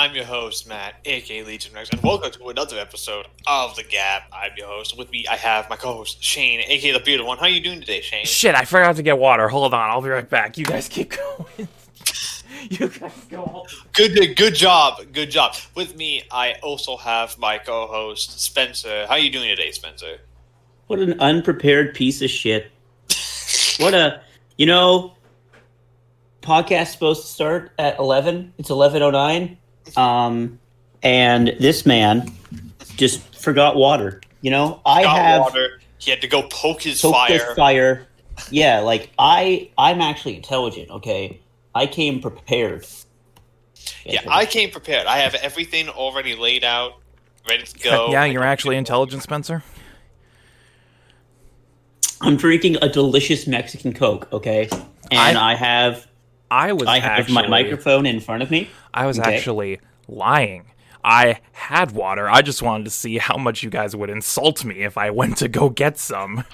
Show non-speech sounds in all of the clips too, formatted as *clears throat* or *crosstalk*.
everyone? I'm your host, Matt, aka Legion Rex, and welcome to another episode of The Gap. I'm your host. With me, I have my co-host, Shane, aka The Bearded One. How are you doing today, Shane? Shit, I forgot to get water. Hold on, I'll be right back. You guys keep going. *laughs* you guys go on. Good, good job, good job. With me, I also have my co-host, Spencer. How are you doing today, Spencer? What an unprepared piece of shit. What a, you know, podcast supposed to start at 11. It's 11:09. Um and this man just forgot water. You know, I Got have water. He had to go poke his poke fire. this fire. Yeah, like I I'm actually intelligent, okay? I came prepared. Yeah, I came prepared. I have everything already laid out, ready to go. yeah, you're actually intelligent, Spencer. I'm drinking a delicious Mexican Coke, okay? And I, have I was I have actually, my microphone in front of me. I was Okay. actually lying. I had water. I just wanted to see how much you guys would insult me if I went to go get some.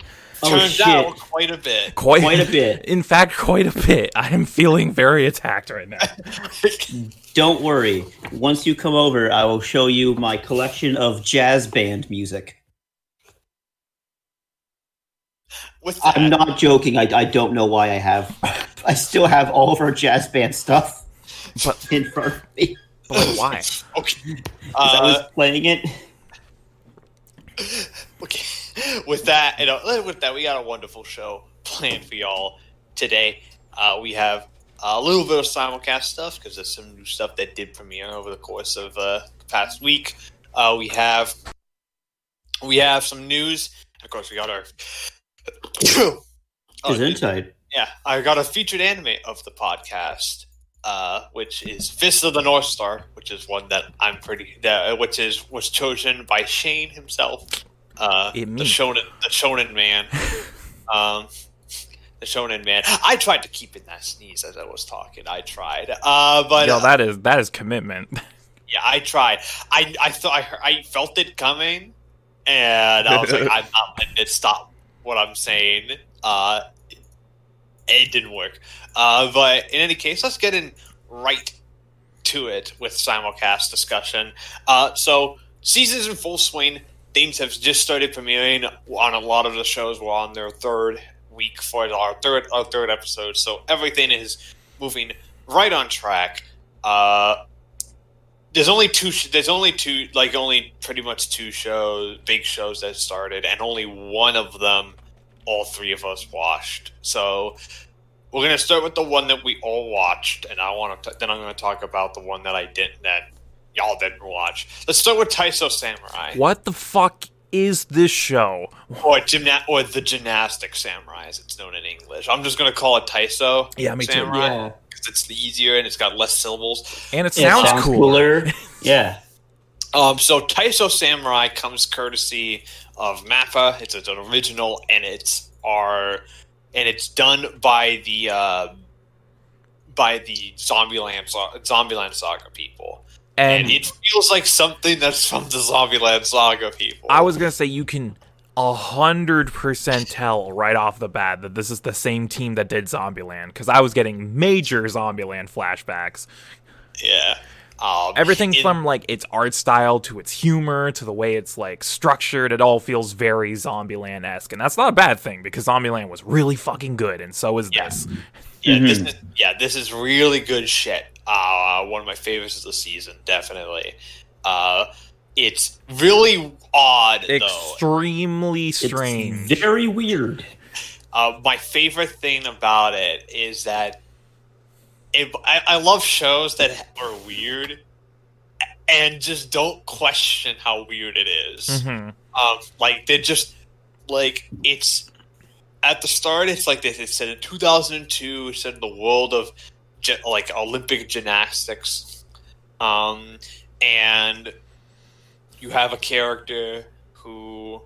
Oh Turns shit. out quite a bit. Quite, Quite a *laughs* bit. In fact, quite a bit. I am feeling very attacked right now. *laughs* Don't worry. Once you come over, I will show you my collection of jazz band music. With that, I'm not joking. I, I don't know why I have. I still have all of our jazz band stuff But, in front of me. but like, why? *laughs* okay. 'cause I was Uh, playing it. okay. With that, you know, with that, we got a wonderful show planned for y'all today. Uh, we have a little bit of simulcast stuff because there's some new stuff that did premiere over the course of uh, the past week. Uh, we have we have some news. Of course, we got our. Oh, Is inside. yeah, I got a featured anime of the podcast, uh, which is Fist of the North Star, which is one that I'm pretty, that, which is was chosen by Shane himself, uh, the me. shonen, the shonen man, *laughs* um, the shonen man. I tried to keep in that sneeze as I was talking. I tried, uh, but Yo, that is that is commitment. *laughs* yeah, I tried. I I thought I, I felt it coming, and I was like, *laughs* I'm not letting it stop what I'm saying. Uh, it didn't work. Uh, but in any case, let's get in right to it with simulcast discussion. Uh, so seasons in full swing. Themes have just started premiering on a lot of the shows. We're on their third week for our third our third episode, so everything is moving right on track. Uh, there's only two. There's only two, like only pretty much two shows, big shows that started, and only one of them, all three of us watched. So we're gonna start with the one that we all watched, and I want to. Then I'm gonna talk about the one that I didn't. That y'all didn't watch. Let's start with Taiso Samurai What the fuck is this show? or gymna- or the Gymnastic Samurai, as it's known in English. I'm just gonna call it Taiso. Yeah, me too. Samurai, Yeah. Because it's easier and it's got less syllables. And it Yeah, sounds, sounds cooler. cooler. Yeah. Um, so Taiso Samurai comes courtesy of Mappa. It's an original, and it's our and it's done by the uh, by the Zombieland Zombieland Saga people, and, And it feels like something that's from the Zombieland Saga people. I was gonna say you can a hundred percent tell right off the bat that this is the same team that did Zombieland because I was getting major Zombieland flashbacks. yeah. Um, Everything in- from like its art style to its humor to the way it's like structured, it all feels very Zombieland esque, and that's not a bad thing because Zombieland was really fucking good, and so is Yeah. this. Yeah, this Mhm. is yeah, this is really good shit. Uh, one of my favorites of the season, definitely. Uh, it's really odd though. Extremely strange. It's very weird. Uh, my favorite thing about it is that it, I, I love shows that are weird and just don't question how weird it is. Mhm. Um, like they just like it's at the start. It's like this. It said in 2002. It said in the world of gy- like Olympic gymnastics, um, and you have a character who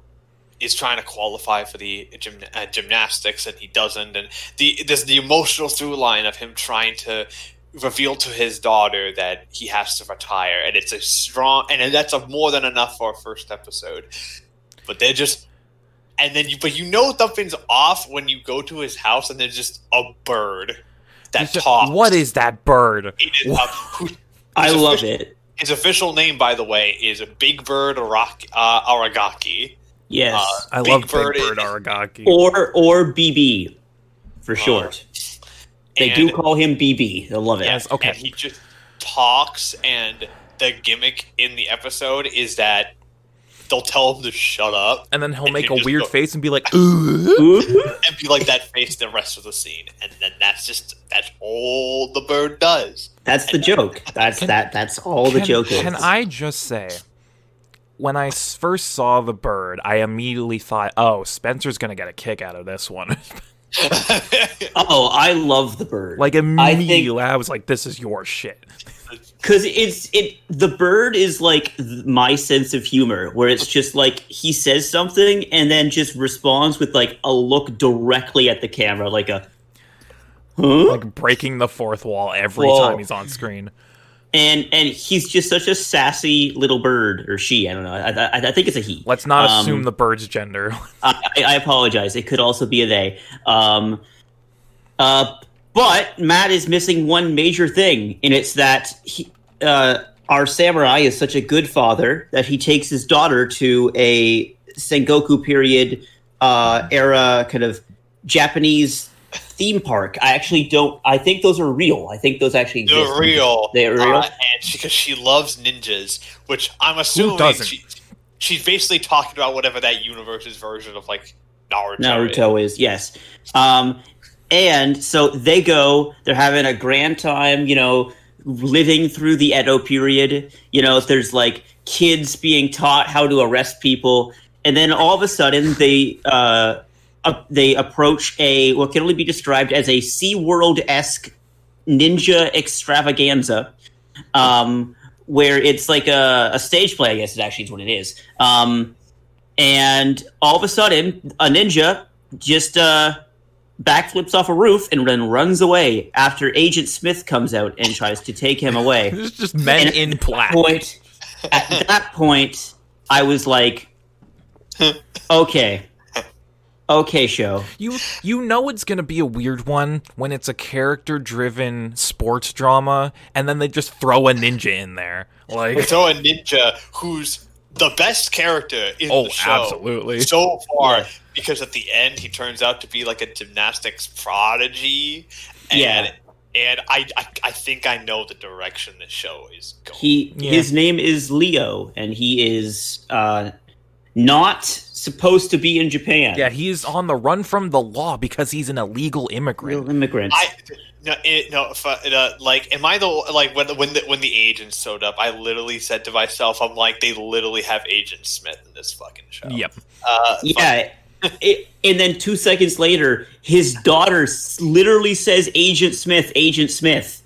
is trying to qualify for the gym, uh, gymnastics and he doesn't and the there's the emotional through line of him trying to reveal to his daughter that he has to retire and it's a strong and that's a more than enough for a first episode but they're just and then you but you know something's off when you go to his house and there's just a bird that just- talks What is that bird? It is, uh, who, I love official- it. His official name, by the way, is Big Bird Arak- uh, Aragaki. Yes, Uh, I Big love Bird Big Bird is- Aragaki. or or BB for short. they do call him BB. I love it. Yes, okay. And he just talks, and the gimmick in the episode is that they'll tell him to shut up and then he'll and make a weird go- face and be like, "Ooh." *laughs* Ooh. and be like that face the rest of the scene, and then that's just that's all the bird does. That's the joke. That's Can- that. That's all the can, joke is. Can I just say, when I first saw the bird, I immediately thought, "Oh, Spencer's gonna get a kick out of this one." *laughs* Oh, I love the bird. like I think immediately, I, was like, "This is your shit." because it's it. The bird is like th- my sense of humor, where it's just like he says something and then just responds with like a look directly at the camera, like a. Huh? Like breaking the fourth wall every Whoa. time he's on screen. and and he's just such a sassy little bird or she. I don't know. I, I, I think it's a he. Let's not Um, assume the bird's gender. *laughs* I, I apologize. It could also be a they. Um, uh, but Matt is missing one major thing, and it's that he, uh, our samurai is such a good father that he takes his daughter to a Sengoku period uh, era kind of Japanese theme park. I actually don't. I think those are real. I think those actually exist. They're real. They're real? Uh, and because she loves ninjas, which I'm assuming doesn't? She, she's basically talking about whatever that universe's version of like Naruto. is. Naruto is yes. Um, and so they go. They're having a grand time. You know, living through the Edo period. You know, there's like kids being taught how to arrest people, and then all of a sudden they uh, uh, they approach a what can only be described as a SeaWorld esque ninja extravaganza. Um, where it's like a, a stage play, I guess it actually is what it is. Um, and all of a sudden, a ninja just uh, backflips off a roof and then runs away after Agent Smith comes out and tries to take him away. *laughs* It's just men And in black. point, at that point, I was like, *laughs* okay, okay, show. You you know it's gonna be a weird one when it's a character driven sports drama, and then they just throw a ninja in there. They Like, throw a ninja who's the best character in oh, the show absolutely. so far Yeah. because at the end he turns out to be like a gymnastics prodigy. And, Yeah. And I, I, I think I know the direction the show is going. He Yeah. his name is Leo, and he is uh, not supposed to be in Japan. Yeah, he's on the run from the law because he's an illegal immigrant. real immigrant. I no, it, no, if uh, like, am I the like when the when the when the agent showed up? I literally said to myself, "I'm like, they literally have Agent Smith in this fucking show." Yep. Uh, Yeah. It, and then two seconds later, his daughter literally says, "Agent Smith, Agent Smith."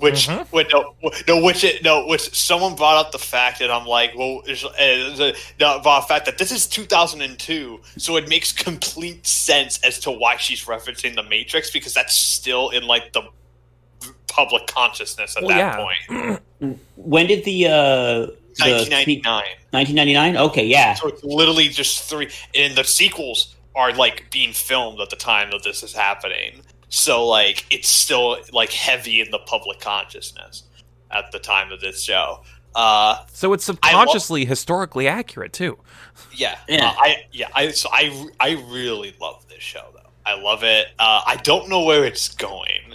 Which, Mhm. which no, no, which it, no, which someone brought up the fact that I'm like, well, uh, the, no, about the fact that this is 2002, so it makes complete sense as to why she's referencing the Matrix because that's still in like the public consciousness at Well, that yeah. point. *clears throat* When did the uh, the 1999. 1999? Okay, yeah. So it's literally just three, and the sequels are like being filmed at the time that this is happening. So like it's still like heavy in the public consciousness at the time of this show. Uh, So it's subconsciously historically accurate too. yeah, Yeah. Uh, I yeah, I so I I really love this show though. I love it. Uh, I don't know where it's going.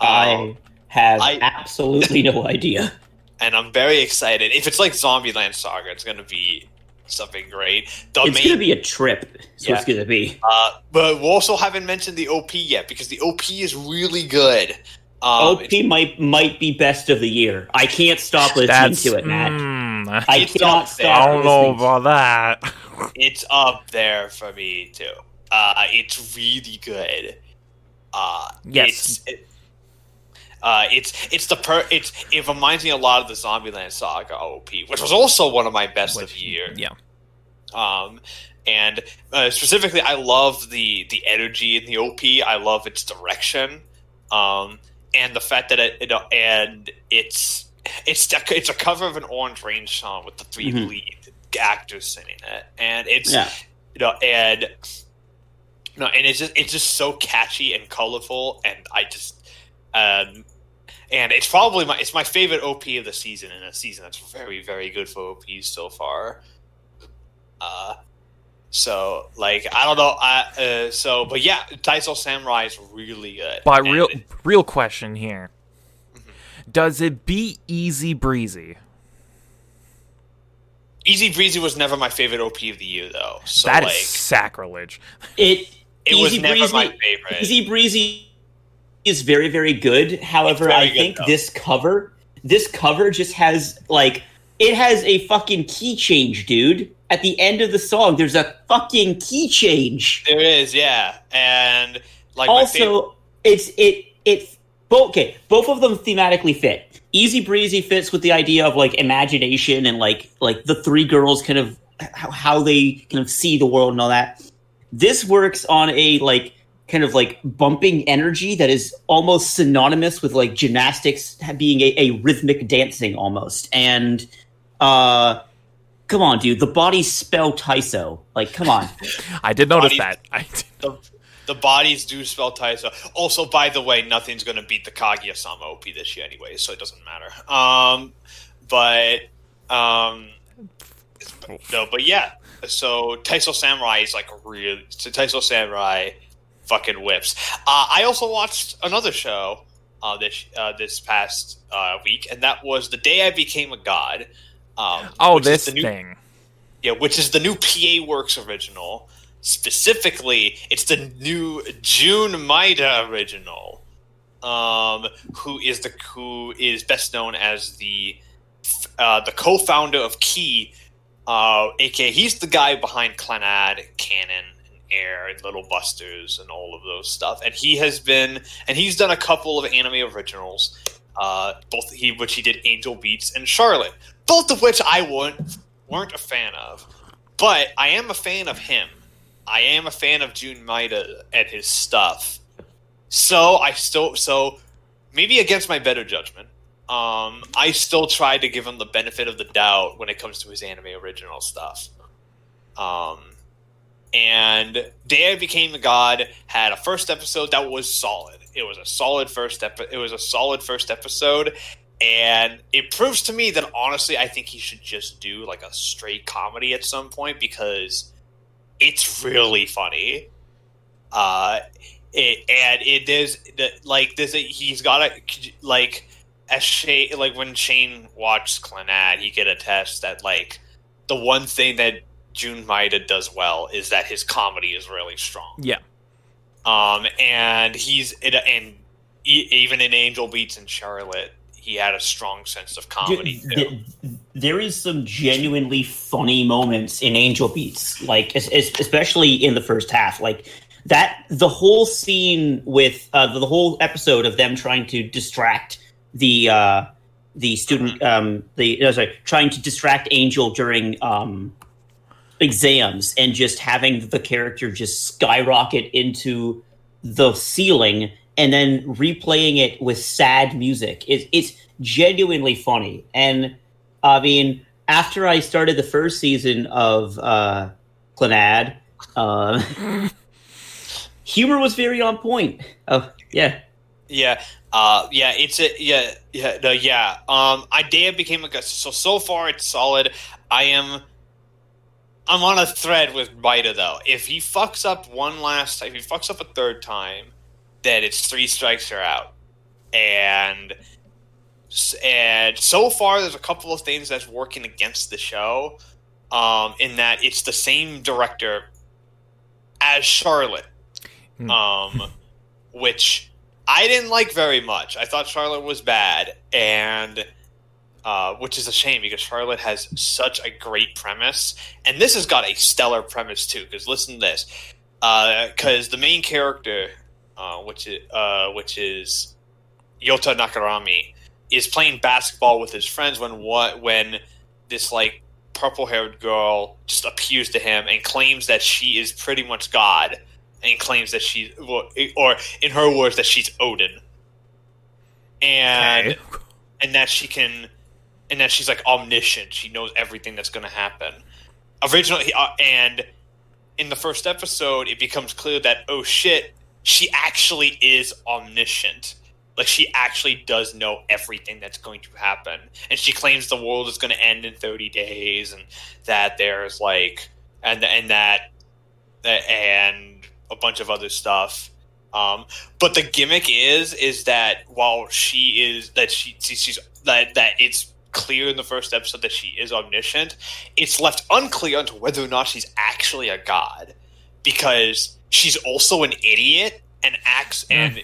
I Um, have I- absolutely no *laughs* idea. and I'm very excited. If it's like Zombieland Saga, it's gonna be something great. The It's main gonna be a trip. So Yeah. it's gonna be. Uh, but we also haven't mentioned the OP yet because the OP is really good. Um, OP might might be best of the year. I can't stop listening to it, Matt. mm, I It's cannot stop. I don't know about that. it's up there for me too. Uh, it's really good. Uh, Yes. It's, it, uh, it's it's the per it's it reminds me a lot of the Zombieland Saga OP, which was also one of my best of Which- the year. yeah. Um, and uh, specifically, I love the the energy in the OP. I love its direction, um, and the fact that it, it and it's it's it's a cover of an Orange Range song with the 3 Mhm. lead actors singing it, and it's Yeah. you know and no, and it's just it's just so catchy and colorful, and I just um and it's probably my it's my favorite OP of the season, and a season that's very very good for OPs so far. Uh, so like I don't know, I uh, so but yeah, Taiso Samurai is really good. But real it- real question here. Mm-hmm. Does it beat Easy Breezy? Easy Breezy was never my favorite OP of the year though. So That is like sacrilege. It it was Easy never Breezy- my favorite. Easy Breezy is very, very good. However, very I good, think though. this cover, this cover just has like it has a fucking key change, dude. At the end of the song, there's a fucking key change. There is, yeah, and like also, it's it it both okay. Both of them thematically fit. Easy Breezy fits with the idea of like imagination and like like the three girls kind of how, how they kind of see the world and all that. This works on a like kind of like bumping energy that is almost synonymous with like gymnastics being a, a rhythmic dancing almost. And uh come on, dude, the bodies spell Taiso. Like, come on. *laughs* I did notice Body- that. I did. the, the bodies do spell Taiso. Also, by the way, nothing's going to beat the Kaguya-sama OP this year anyway, so it doesn't matter. Um, but um, no, but yeah. So Taiso Samurai is like real. So Taiso Samurai fucking whips. Uh, I also watched another show uh, this uh, this past uh, week, and that was the day I became a god. Um, *gasps* Oh, this the new- thing. yeah, which is the new PA Works original. Specifically, it's the new Jun Maeda original. Um, who is the who is best known as the uh, the co-founder of Key, uh, aka he's the guy behind Clannad, Kanon, Air, and Little Busters, and all of those stuff. And he has been and he's done a couple of anime originals. Uh, both he which he did Angel Beats and Charlotte, both of which I weren't weren't a fan of. But I am a fan of him. I am a fan of Jun Maeda and his stuff. So I still so maybe against my better judgment, um, I still try to give him the benefit of the doubt when it comes to his anime original stuff. Um, and Day I Became a God had a first episode that was solid. It was a solid first epi- It was a solid first episode, and it proves to me that honestly, I think he should just do like a straight comedy at some point because it's really funny. Uh, it, and it is the- like this. He's got a like as Shane like when Shane watched Clannad, he could attest that like the one thing that Jun Maeda does well is that his comedy is really strong. Yeah. Um, and he's it, and e- even in Angel Beats and Charlotte, he had a strong sense of comedy. Th- too. there is some genuinely funny moments in Angel Beats, like es- es- especially in the first half. Like that, the whole scene with uh, the, the whole episode of them trying to distract the uh, the student, um, the no, sorry, trying to distract Angel during um, exams, and just having the character just skyrocket into the ceiling and then replaying it with sad music. It, it's genuinely funny. And I mean, after I started the first season of uh, Clannad, uh, *laughs* humor was very on point. Oh, yeah. Yeah, uh, yeah, it's a yeah, yeah, no, yeah. Um, I Dea became a. So so far, it's solid. I am. I'm on a thread with Maeda though. If he fucks up one last time, if he fucks up a third time, then it's three strikes are out. And and so far, there's a couple of things that's working against the show. Um, in that it's the same director as Charlotte, Hmm. um, which I didn't like very much. I thought Charlotte was bad, and uh, which is a shame because Charlotte has such a great premise, and this has got a stellar premise too. Because listen to this, because the main character, uh, which is uh, which is Yota Narukami, is playing basketball with his friends when what when this like purple haired girl just appears to him and claims that she is pretty much God and claims that she or in her words that she's Odin and Okay. and that she can and that she's like omniscient. She knows everything that's going to happen. Originally uh, and in the first episode it becomes clear that oh shit she actually is omniscient. Like she actually does know everything that's going to happen, and she claims the world is going to end in 30 days, and that there's like and and that and a bunch of other stuff. Um, but the gimmick is is that while she is that she she's that that it's clear in the first episode that she is omniscient, it's left unclear onto whether or not she's actually a god because she's also an idiot and acts Hmm. and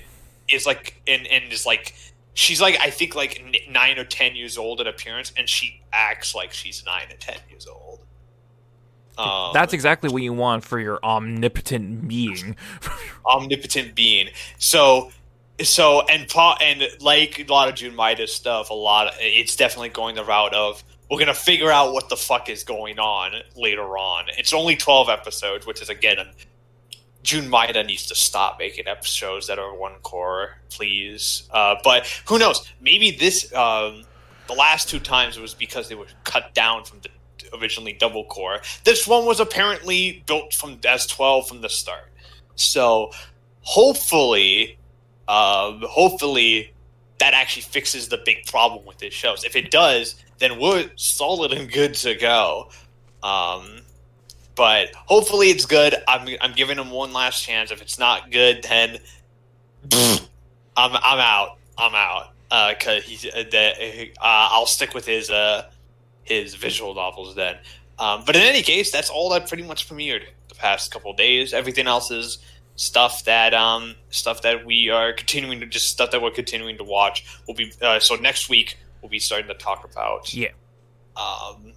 is like and and is like she's like I think like nine or ten years old in appearance, and she acts like she's nine or ten years old. Um, That's exactly what you want for your omnipotent being. *laughs* omnipotent being. So, so and and like a lot of Jun Maeda's stuff, a lot. Of, it's definitely going the route of we're gonna figure out what the fuck is going on later on. It's only twelve episodes, which is again. Jun Maeda needs to stop making episodes that are one core, please. Uh, but who knows? Maybe this um, the last two times it was because they were cut down from the originally double core. This one was apparently built from as twelve from the start. So hopefully, um, hopefully that actually fixes the big problem with this show. If it does, then we're solid and good to go. Um, but hopefully it's good. I'm I'm giving him one last chance. If it's not good, then *sniffs* I'm I'm out. I'm out. Uh, cause he's uh, uh, I'll stick with his uh his visual novels then. Um, but in any case, that's all that pretty much premiered the past couple days. Everything else is stuff that um stuff that we are continuing to just stuff that we're continuing to watch. We'll be uh, so next week we'll be starting to talk about Yeah. um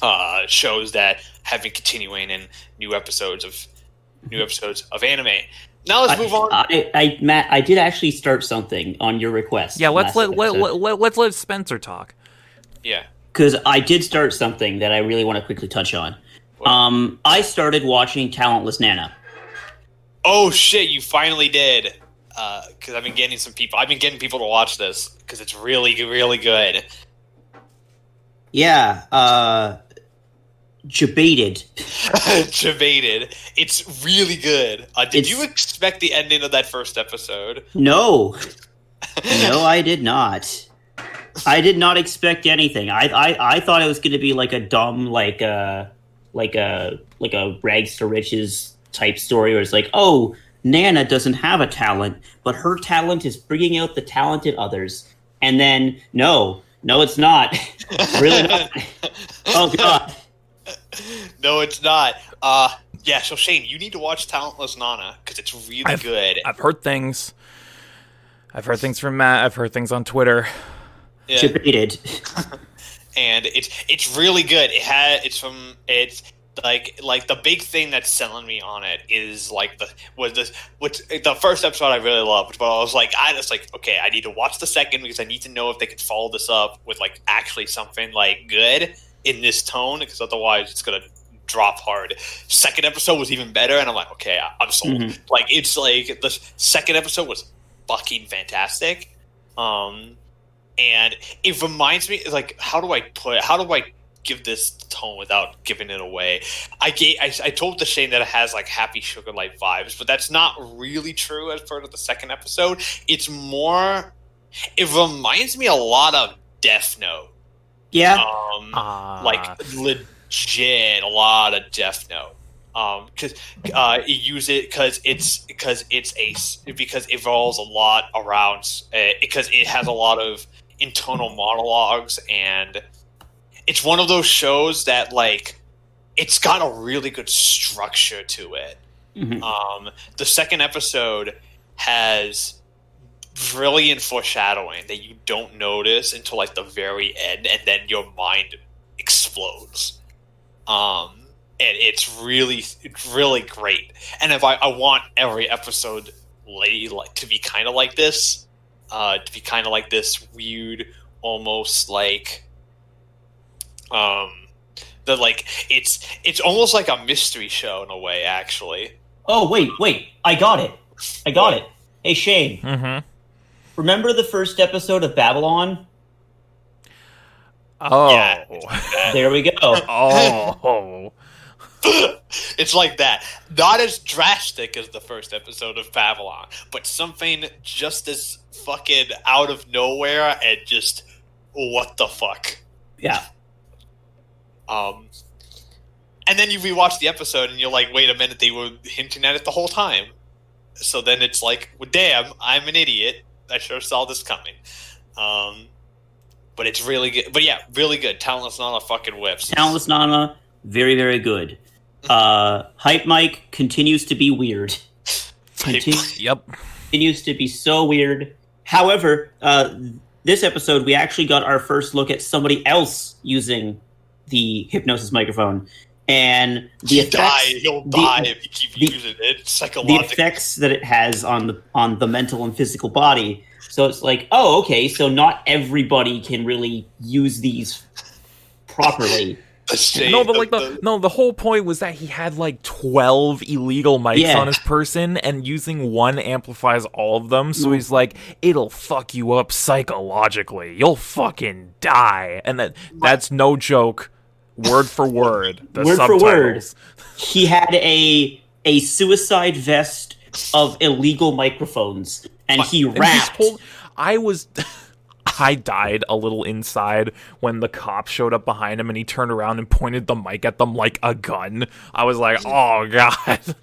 uh shows that have been continuing in new episodes of new episodes of anime. Now let's move on. I, I, Matt, I did actually start something on your request. Yeah, let's let, let, let, let, let's let Spencer talk. yeah. because I did start something that I really want to quickly touch on. Um, I started watching Talentless Nana. Oh shit! You finally did. Because I've been getting some people. I've been getting people to watch this because it's really, really good. Yeah, uh, debated. *laughs* Debated. It's really good. Uh, did It's- you expect the ending of that first episode? No, *laughs* no, I did not. I did not expect anything. I I, I thought it was going to be like a dumb like a like a like a rags to riches type story where it's like, oh, Nana doesn't have a talent, but her talent is bringing out the talented others. And then no, no, it's not. *laughs* really not. *laughs* Oh god. no, it's not. Uh, yeah. So Shane, you need to watch Talentless Nana because it's really I've- good. I've heard things. I've heard things from Matt. I've heard things on Twitter. Yeah. Debated. *laughs* and it's it's really good. It had it's from it's like like the big thing that's selling me on it is like the was this what's the first episode I really loved, but I was like I just like okay I need to watch the second because I need to know if they could follow this up with like actually something like good in this tone because otherwise it's gonna drop hard. Second episode was even better, and I'm like okay I'm sold. Mhm. Like it's like the second episode was fucking fantastic. Um, and it reminds me like how do I put how do I give this tone without giving it away? I gave I, I told the Shane that it has like happy sugar life vibes, but that's not really true as part of the second episode. It's more it reminds me a lot of Death Note. Yeah. Um Uh, like legit a lot of Death Note. Um, because uh, you use it because it's because it's a because it revolves a lot around uh, because it has a lot of internal monologues and it's one of those shows that like it's got a really good structure to it. Mhm. Um, the second episode has brilliant foreshadowing that you don't notice until like the very end, and then your mind explodes. Um, and it's really, it's really great. And if I, I want every episode lay like to be kind of like this, uh, to be kind of like this weird, almost like, um, the like it's it's almost like a mystery show in a way, actually. Oh wait, wait! I got it. I got it. Hey Shane, Mm-hmm. remember the first episode of Babylon? Oh. Yeah. *laughs* There we go. Oh. *laughs* it's like that. Not as drastic as the first episode of Babylon, but something just as fucking out of nowhere and just what the fuck. Yeah. Um, and then you rewatch the episode and you're like, wait a minute, they were hinting at it the whole time. So then it's like, well, damn, I'm an idiot. I sure saw this coming. Um, but it's really good. But yeah, really good. Talentless Nana fucking whips. Talentless Nana, very, very good. Uh, Hypmic continues to be weird. *laughs* Continu- Yep. continues to be so weird. However, uh, this episode we actually got our first look at somebody else using the hypnosis microphone, and the effects, die. He'll the- die if you keep the- using it the effects that it has on the on the mental and physical body. So it's like, oh, okay, so not everybody can really use these properly. *laughs* The shade No, but like the, no, the whole point was that he had like twelve illegal mics Yeah. on his person, and using one amplifies all of them. So mm. he's like, "It'll fuck you up psychologically. You'll fucking die." And that that's no joke, word for *laughs* word. The Word for word. he had a a suicide vest of illegal microphones, and he And he's rapped. hold- I was. *laughs* I died a little inside when the cop showed up behind him and he turned around and pointed the mic at them like a gun. I was like, "Oh god." *laughs*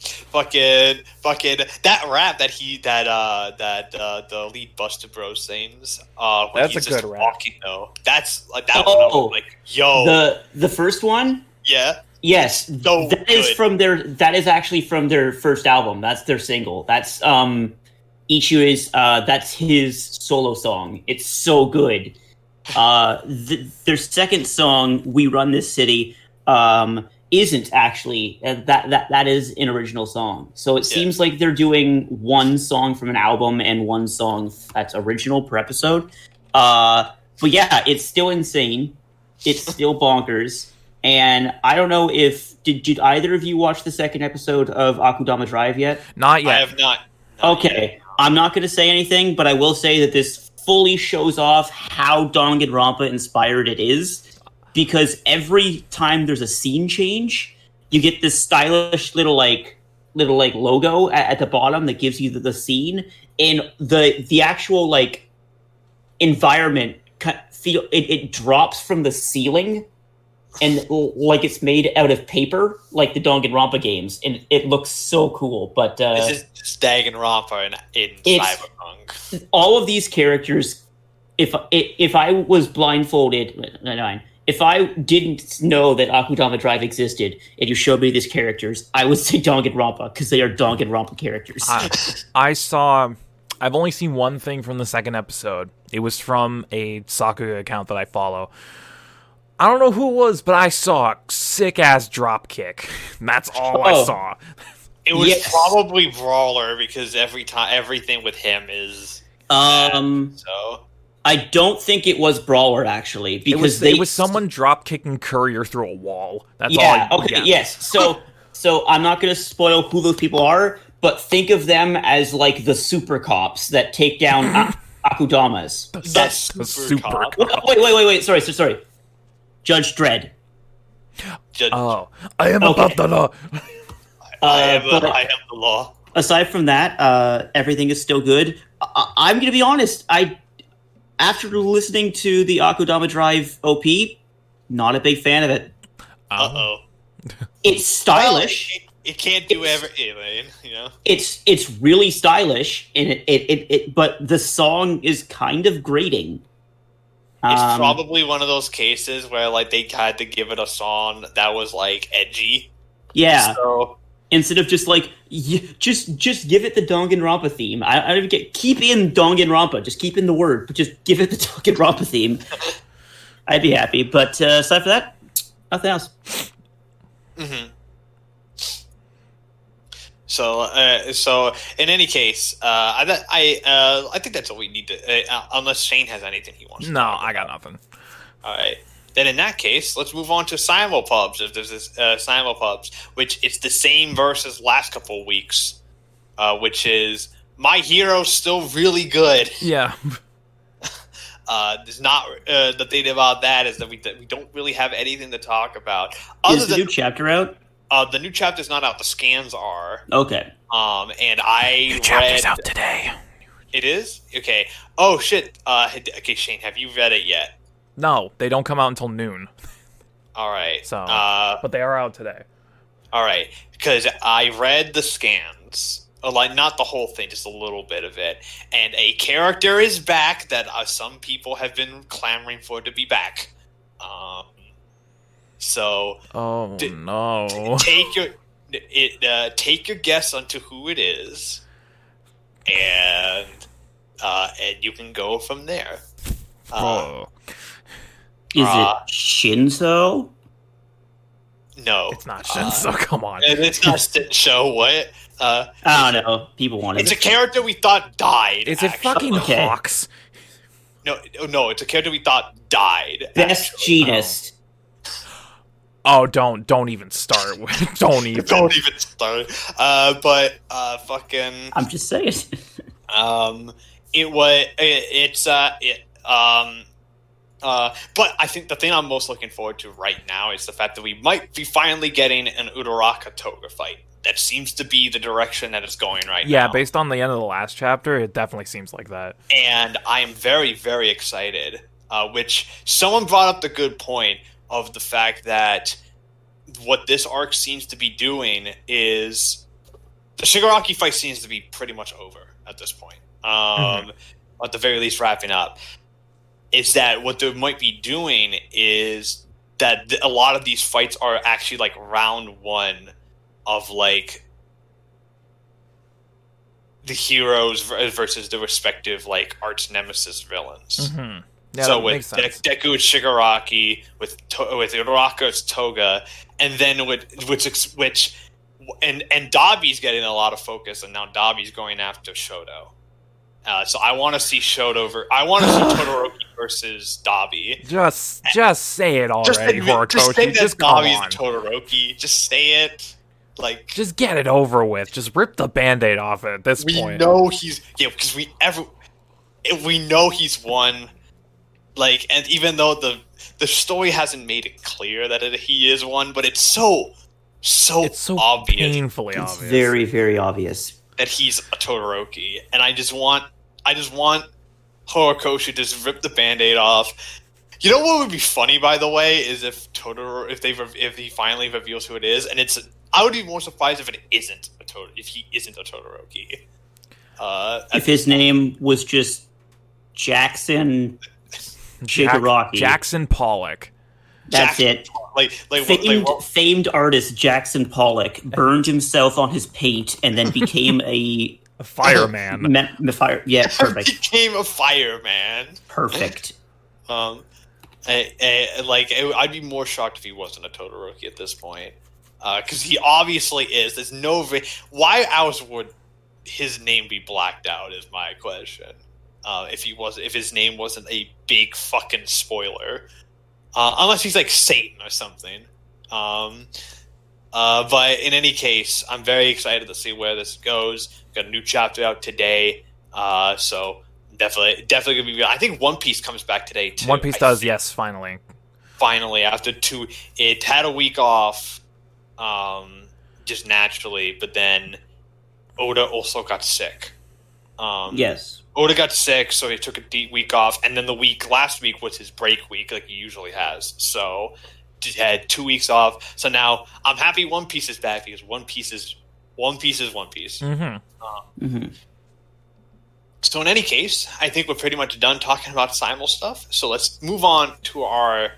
fucking fucking that rap that he that uh that uh the lead Buster Bros sings. Uh, when That's he's a just good rap. Walking though, that's like that Oh. one. I was like, yo, the the first one, yeah, yes, So that is good. from their that is actually from their first album. That's their single. That's um Ichu is uh that's his solo song. It's so good. Uh, th- their second song, "We Run This City," um, isn't actually uh, that that that is an original song. So it Yeah. seems like they're doing one song from an album and one song that's original per episode. Uh, but yeah, it's still insane. It's still bonkers. And I don't know if did did either of you watch the second episode of Akudama Drive yet? Not yet. I have not. not Okay, yet. I'm not going to say anything, but I will say that this fully shows off how Danganronpa inspired it is, because every time there's a scene change, you get this stylish little like little like logo at, at the bottom that gives you the, the scene, and the the actual like environment feel it, it drops from the ceiling. And like it's made out of paper, like the Danganronpa games, and it looks so cool. But uh, This is just Danganronpa in, in Cyberpunk. all of these characters if if I was blindfolded no, no, if I didn't know that Akudama Drive existed and you showed me these characters, I would say Danganronpa because they are Danganronpa characters. I, I saw. I've only seen one thing from the second episode. It was from a Sakuga account that I follow. I don't know who it was, but I saw a sick ass drop kick. *laughs* That's all I Oh. saw. It was Yes. probably Brawler because every time everything with him is um, so. I don't think it was Brawler actually It because was, they it was someone drop kicking Courier through a wall. That's yeah, all. I, okay, yeah. yes. So, so I'm not going to spoil who those people are, but think of them as like the super cops that take down *laughs* A- Akudamas. That's the super, super cop. cop. Wait, wait, wait, wait. Sorry, sorry, sorry. Judge Dredd. Just, Oh, I am Okay. about the law. I, Uh, am, but- I am the law. aside from that, uh, everything is still good. I- I'm going to be honest. I, after listening to the Akudama Drive OP, not a big fan of it. Uh oh. *laughs* It's stylish. It, it can't do everything, you know. It's it's really stylish, and it it, it, it but the song is kind of grating. It's Um, probably one of those cases where like they had to give it a song that was like edgy. yeah. So Instead of just like y- just just give it the Danganronpa theme. I, I don't even get keep in Danganronpa. Just keep in the word, but just give it the *laughs* Danganronpa theme. *laughs* I'd be happy. But uh, aside from that, nothing else. hmm So, uh, so in any case, uh, I, I, uh, I think that's all we need to. Uh, unless Shane has anything he wants. No, talk I got nothing. All right. Then in that case, let's move on to simulpubs. If there's this uh, simulpubs, which it's the same versus last couple weeks, uh, which is my hero's still really good. *laughs* Yeah. uh, there's not uh, the thing about that is that we that we don't really have anything to talk about. Other Is the than new chapter out? Uh, the new chapter's not out, the scans are. Okay. Um, and I Chapter's read out today. it is okay. Oh shit. Uh, okay, Shane, have you read it yet? No, they don't come out until noon, All right. So- uh, but they are out today. all right, because I read the scans, uh, like not the whole thing, just a little bit of it, and a character is back that uh, some people have been clamoring for to be back. Um, so Oh Did- no. *laughs* take your it uh, take your guess onto who it is, and uh, and you can go from there. Uh, Oh, Is Uh, it Shinso? no, it's not Uh, Shinso. *laughs* Come on. and it's not Stitch show. What? Uh, I don't know. People want it's a character we thought died. Is it actually. fucking Okay. Hawks? No, no, it's a character we thought died. Best actually. Jeanist. Oh, don't don't even start. with *laughs* don't even. Don't even start. Uh, but uh, fucking I'm just saying. *laughs* um, it was it, it's uh it um. Uh, but I think the thing I'm most looking forward to right now is the fact that we might be finally getting an Uraraka Toga fight. That seems to be the direction that it's going right Yeah, now. Yeah, based on the end of the last chapter, it definitely seems like that. and I am very, very excited. Uh, which someone brought up the good point of the fact that what this arc seems to be doing is the Shigaraki fight seems to be pretty much over at this point. Um, At the very least, wrapping up. Is that what they might be doing? Is that th- a lot of these fights are actually like round one of like the heroes ver- versus the respective like arch nemesis villains. Mm-hmm. Yeah, so with. De- Deku and Shigaraki, with to- with Uraraka's Toga, and then with which ex- which and and Dabi's getting a lot of focus, and now Dabi's going after Shoto. Uh, so I want to see Shoto. Ver- I want to see *laughs* Todoroki versus Dabi. Just just say it Just, already, admit, just say Horikoshi. that Just come Dabi's on. Todoroki. Just say it. Like Just get it over with. Just rip the band-aid off it at this we point. know he's yeah because we ever if we know he's won like and even though the the story hasn't made it clear that it, he is one but it's so so, it's so obvious painfully It's obvious. very, very obvious. that he's a Todoroki and I just want I just want Horikoshi to just rip the band-aid off you know what would be funny by the way is if Totoro if they re- if he finally reveals who it is and it's I would be more surprised if it isn't a Tod- if he isn't a Todoroki uh If his name was just Jackson, Jack- Shigaraki. Jackson Pollock. that's Jackson it. like like, Famed, like what- famed artist Jackson Pollock burned himself on his paint and then became a *laughs* A fireman. me- me- fire. Yeah, *laughs* perfect, became a fireman. perfect. *laughs* Um, I, I- like I- I'd be more shocked if he wasn't a Todoroki at this point, because he obviously is. There's no re- why else would his name be blacked out? Is my question. Uh, if he was, if his name wasn't a big fucking spoiler, uh, unless he's like Satan or something. Um, uh, but in any case, I'm very excited to see where this goes. Got a new chapter out today, uh, so definitely, definitely gonna be. I think One Piece comes back today too. One Piece I does, think, yes, finally. Finally, after two, it had a week off, um, just naturally, but then Oda also got sick. Um, Yes. Oda got sick, so he took a deep week off, and then the week last week was his break week, like he usually has. So he had two weeks off. So now I'm happy One Piece is back because One Piece is One Piece is One Piece. Mm-hmm. hmm So in any case, I think we're pretty much done talking about Simul stuff. So let's move on to our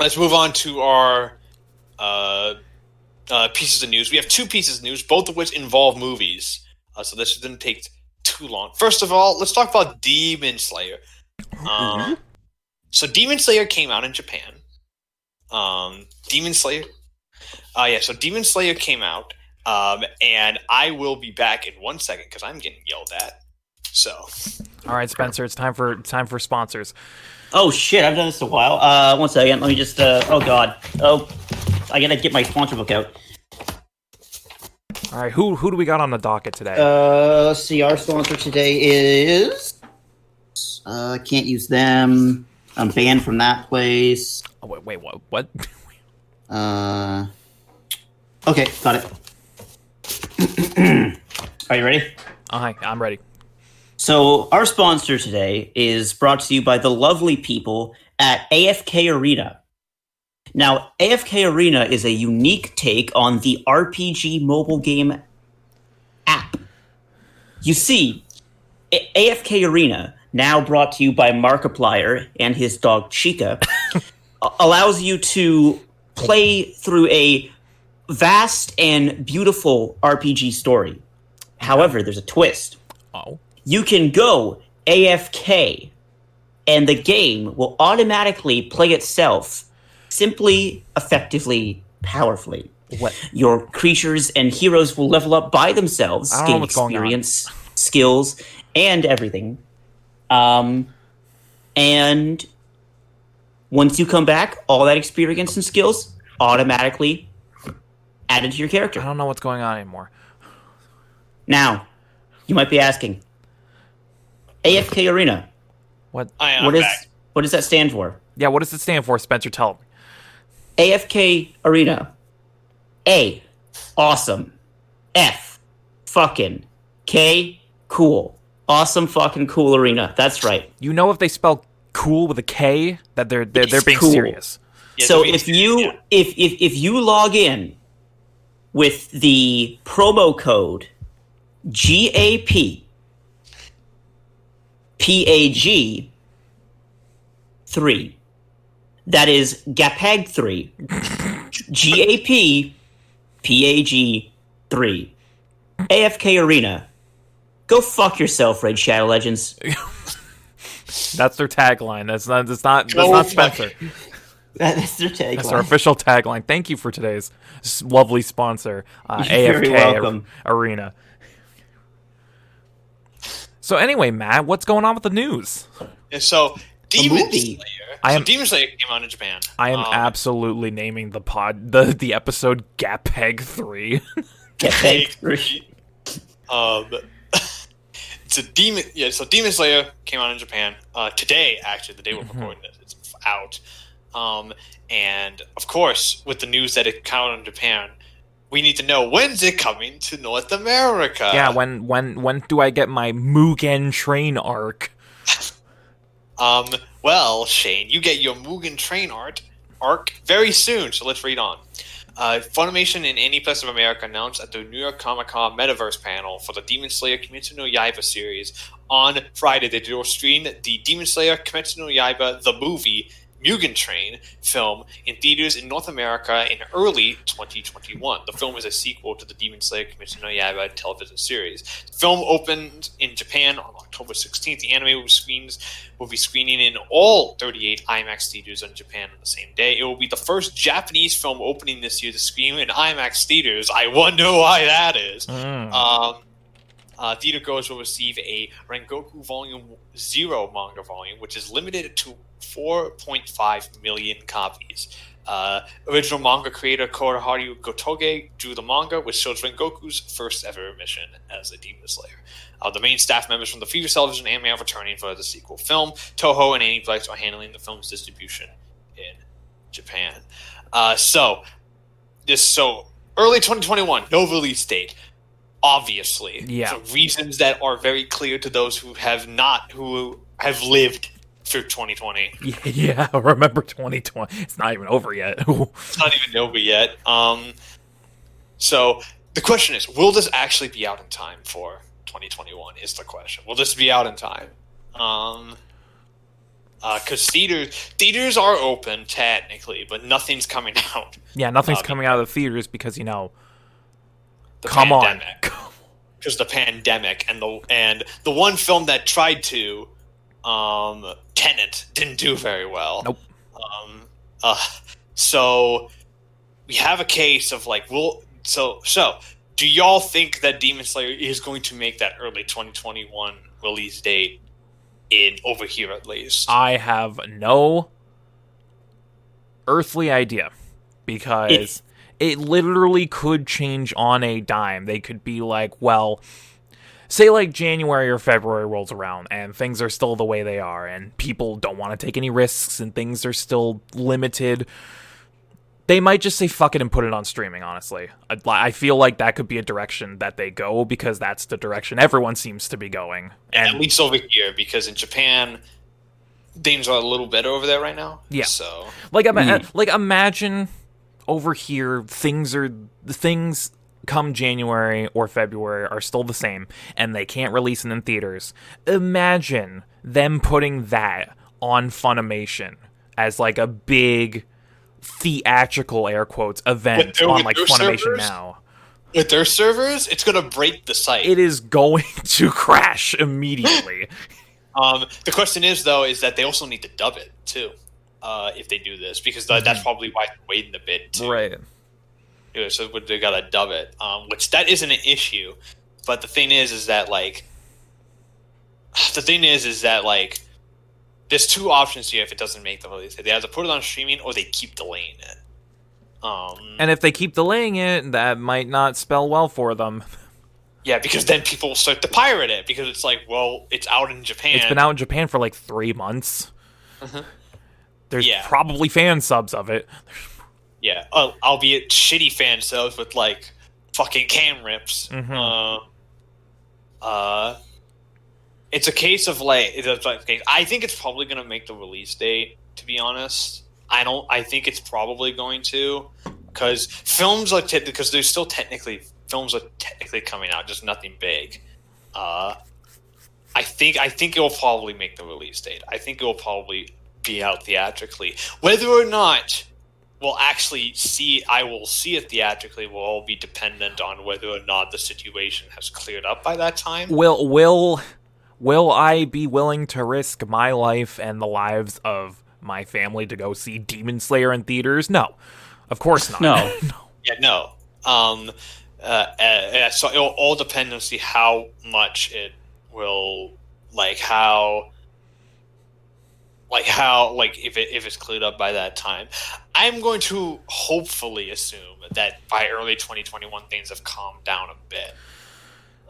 let's move on to our uh, uh, pieces of news. We have two pieces of news, both of which involve movies. Uh, so this is going to take too long. First of all, let's talk about Demon Slayer. Um, so Demon Slayer came out in Japan. Um, Demon Slayer. Uh, yeah, so Demon Slayer came out, um, and I will be back in one second because I'm getting yelled at. So All right, Spencer, it's time for time for sponsors. Oh shit! I've done this a while. Uh, one second. Let me just. Uh, oh god. Oh, I gotta get my sponsor book out. All right, who who do we got on the docket today? Uh, let's see. Our sponsor today is Uh, can't use them. I'm banned from that place. Oh, wait, wait, what? What? *laughs* Uh, okay, got it. *clears throat* Are you ready? Oh, hi, I'm ready. So, our sponsor today is brought to you by the lovely people at AFK Arena. Now, AFK Arena is a unique take on the RPG mobile game app. You see, A- AFK Arena, now brought to you by Markiplier and his dog Chica, *laughs* allows you to play through a vast and beautiful RPG story. However, there's a twist Oh, you can go AFK and the game will automatically play itself simply, effectively, powerfully. what? Your creatures and heroes will level up by themselves, I don't know gain what's going on. experience, skills, and everything. Um, and once you come back, all that experience and skills automatically added to your character. I don't know what's going on anymore. Now, you might be asking, AFK Arena, What? I am what is back. what does that stand for? Yeah, what does it stand for, Spencer? Tell me. AFK Arena. A, awesome. F, fucking. K, cool. Awesome fucking cool arena. That's right. You know if they spell cool with a K that they're they're, they're being cool. serious. Yeah, so the if reason- you yeah. if, if if you log in with the promo code GAP PAG 3 that is GAPAG 3 G A P P A G 3. AFK Arena Go fuck yourself, Raid Shadow Legends. *laughs* That's their tagline. That's not. That's not. That's Go not Spencer. *laughs* That's their tagline. That's our official tagline. Thank you for today's lovely sponsor, uh, You're very AFK welcome. Arena. So anyway, Matt, what's going on with the news? And so Demon movie. Slayer. I so am- Demon Slayer came out in Japan. I am Um, absolutely naming the pod the the episode Gapeg Three. *laughs* GAPAG *laughs* 3. Um, *laughs* it's a demon. Yeah, so Demon Slayer came out in Japan uh, today. Actually, the day we're recording this, it's out. Um, and of course, with the news that it came out in Japan, we need to know when's it coming to North America. yeah, when when when do I get my Mugen Train arc? Um. Well, Shane, you get your Mugen Train art arc very soon. So let's read on. Uh, Funimation and Aniplex of America announced at the New York Comic Con Metaverse panel for the Demon Slayer Kimetsu no Yaiba series on Friday. They will stream the Demon Slayer Kimetsu no Yaiba the movie Mugen Train film in theaters in North America in early 2021. The film is a sequel to the Demon Slayer Kimetsu no Yaiba television series. The film opened in Japan on October 16th. The anime will, screens, will be screening in all 38 IMAX theaters in Japan on the same day. It will be the first Japanese film opening this year to screen in IMAX theaters. I wonder why that is. Mm. Um, uh, theater goers will receive a Rengoku Volume Zero manga volume, which is limited to 4.5 million copies. Uh, original manga creator Koyoharu Gotoge drew the manga, which shows Rengoku's first ever mission as a Demon Slayer. Uh, the main staff members from the Fever Television anime are returning for the sequel film. Toho and Aniplex are handling the film's distribution in Japan. Uh, so, this so early 2021, no release date obviously Yeah. for reasons that are very clear to those who have not who have lived through 2020 *laughs* Yeah, *laughs* remember 2020. It's not even over yet. *laughs* it's not even over yet um so the question is will this actually be out in time for 2021 is the question will this be out in time um because theaters theaters are open technically but nothing's coming out yeah, nothing's Uh, coming out of the theaters because you know. the Come pandemic. on. because the pandemic and the and the one film that tried to um Tenet didn't do very well. Nope. Um uh so we have a case of like well so so do y'all think that Demon Slayer is going to make that early 2021 release date in over here at least? I have no earthly idea because It's- it literally could change on a dime. They could be like, well, say like January or February rolls around and things are still the way they are and people don't want to take any risks and things are still limited they might just say fuck it and put it on streaming honestly. I, I feel like that could be a direction that they go because that's the direction everyone seems to be going. And at least over here because in Japan things are a little better over there right now. Yeah. so like ima- hmm. like imagine over here things are the things come January or February are still the same and they can't release it in theaters. Imagine them putting that on Funimation as like a big theatrical air quotes event their- on like Funimation servers? now. with their servers it's gonna break the site It is going *laughs* to crash immediately. Um, the question is though, is that they also need to dub it too, uh, if they do this, because th- that's probably why they're waiting a bit. To, right. It. So they gotta dub it, um, which that isn't an issue. But the thing is, is that like, *sighs* the thing is, is that like, there's two options here if it doesn't make the release. They either put it on streaming or they keep delaying it. Um, And if they keep delaying it, that might not spell well for them. yeah, because then people will start to pirate it because it's like, well, it's out in Japan. It's been out in Japan for like three months. There's Yeah. probably fan subs of it. Yeah, uh, albeit shitty fan subs with like fucking cam rips. Mhm. Uh, uh, it's a case of like, it's a, like I think it's probably gonna make the release date. To be honest, I don't. I think it's probably going to because films are te- because there's still technically films are technically coming out, just nothing big. Uh, I think I think it will probably make the release date. I think it will probably be out theatrically. Whether or not we'll actually see I will see it theatrically will all be dependent on whether or not the situation has cleared up by that time. Will will will I be willing to risk my life and the lives of my family to go see Demon Slayer in theaters? No. Of course not. No. *laughs* Yeah, no. Um, uh, uh, uh, so it'll all depend on see how much it will like how like how like if it if it's cleared up by that time. I'm going to hopefully assume that by early 2021 things have calmed down a bit.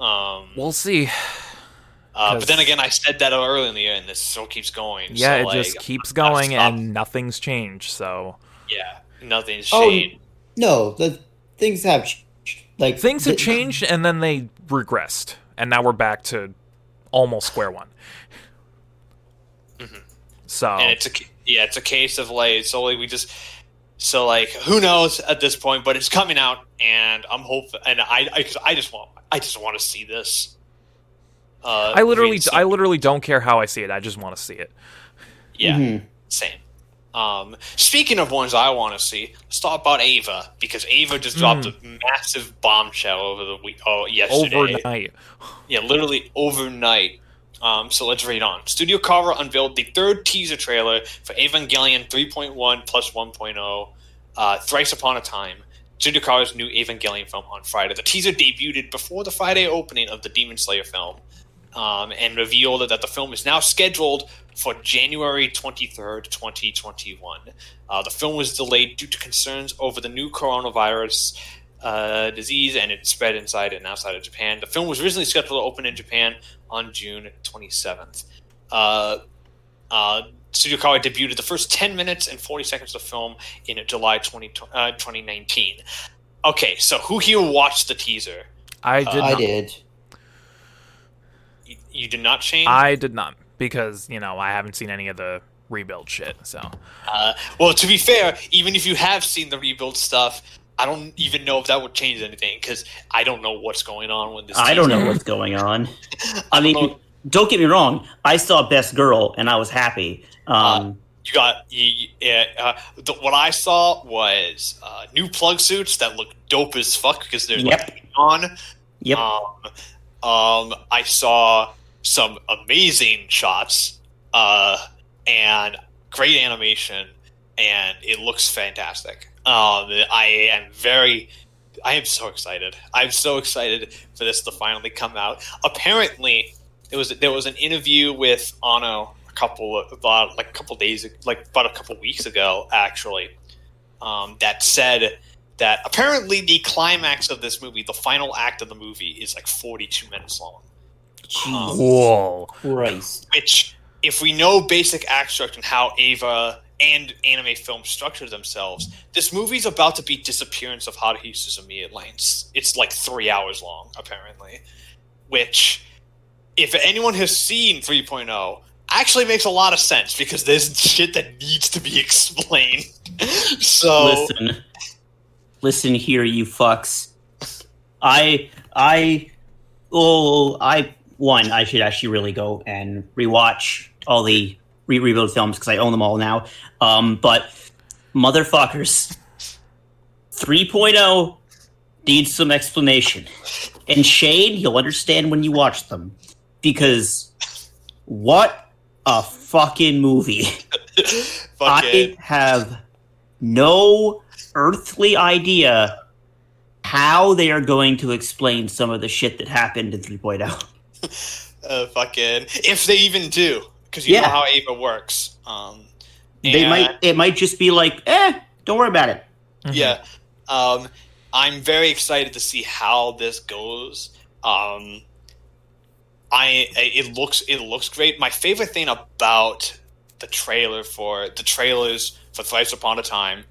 Um, we'll see. uh, but then again, I said that early in the year, and this still keeps going. Yeah, so, it like, just keeps going and nothing's changed, so yeah, nothing's Oh, changed. No, the things have changed. like things have the- changed and then they regressed. And now we're back to almost square one. So Mm-hmm. and it's a yeah, it's a case of like so like we just so like who knows at this point, but it's coming out, and I'm hoping, and I I, 'cause I just want I just want to see this. Uh, I literally really see- I literally don't care how I see it. I just want to see it. yeah, Mhm. same. Um, speaking of ones I want to see, let's talk about Eva because Eva just dropped a massive bombshell over the week. Oh, yesterday. Overnight. Yeah, literally overnight. Um, so let's read on. Studio Khara unveiled the third teaser trailer for Evangelion 3.1 plus 1.0, uh, Thrice Upon a Time, Studio Khara's new Evangelion film on Friday. The teaser debuted before the Friday opening of the Demon Slayer film um, and revealed that the film is now scheduled for January 23rd, 2021. Uh, the film was delayed due to concerns over the new coronavirus uh, disease and it spread inside and outside of Japan. The film was originally scheduled to open in Japan on June 27th. Uh, uh, Studio Khara debuted the first 10 minutes and 40 seconds of the film in July 20, uh, 2019. Okay, so who here watched the teaser? I did I not. did. You, you did not change? I did not because you know I haven't seen any of the rebuild shit. So Uh, well, to be fair, even if you have seen the rebuild stuff, I don't even know if that would change anything because I don't know what's going on with this. I don't know what's going on. *laughs* I mean, don't get me wrong. I saw Best Girl and I was happy. Um, You got you. Uh, the, what I saw was uh, new plug suits that look dope as fuck because they're Yep. like on. yep. Um, um, I saw some amazing shots uh, and great animation, and it looks fantastic. Um, I am very, I am so excited. I'm so excited for this to finally come out. Apparently, there was there was an interview with Anno a couple of about like a couple days like about a couple weeks ago actually um, that said that apparently the climax of this movie, the final act of the movie, is like 42 minutes long. Jesus Whoa. Christ. which if we know basic act structure and how Eva and anime films structure themselves, this movie's about to be Disappearance of Haruhi Suzumiya lengths. It's like three hours long, apparently. Which, if anyone has seen 3.0, actually makes a lot of sense because there's shit that needs to be *laughs* explained. so Listen. Listen here, you fucks. I I oh I one, I should actually really go and rewatch all the re rebuild films because I own them all now. Um, but motherfuckers, 3.0 needs some explanation. And Shane, you'll understand when you watch them because what a fucking movie. *laughs* fucking I have no earthly idea how they are going to explain some of the shit that happened in 3.0. *laughs* uh, fucking if they even do because you know how Eva works. Um, They might it might just be like, eh, don't worry about it. Yeah. Um, I'm very excited to see how this goes. Um, I it looks it looks great. My favorite thing about the trailer for the trailers for Thrice Upon a Time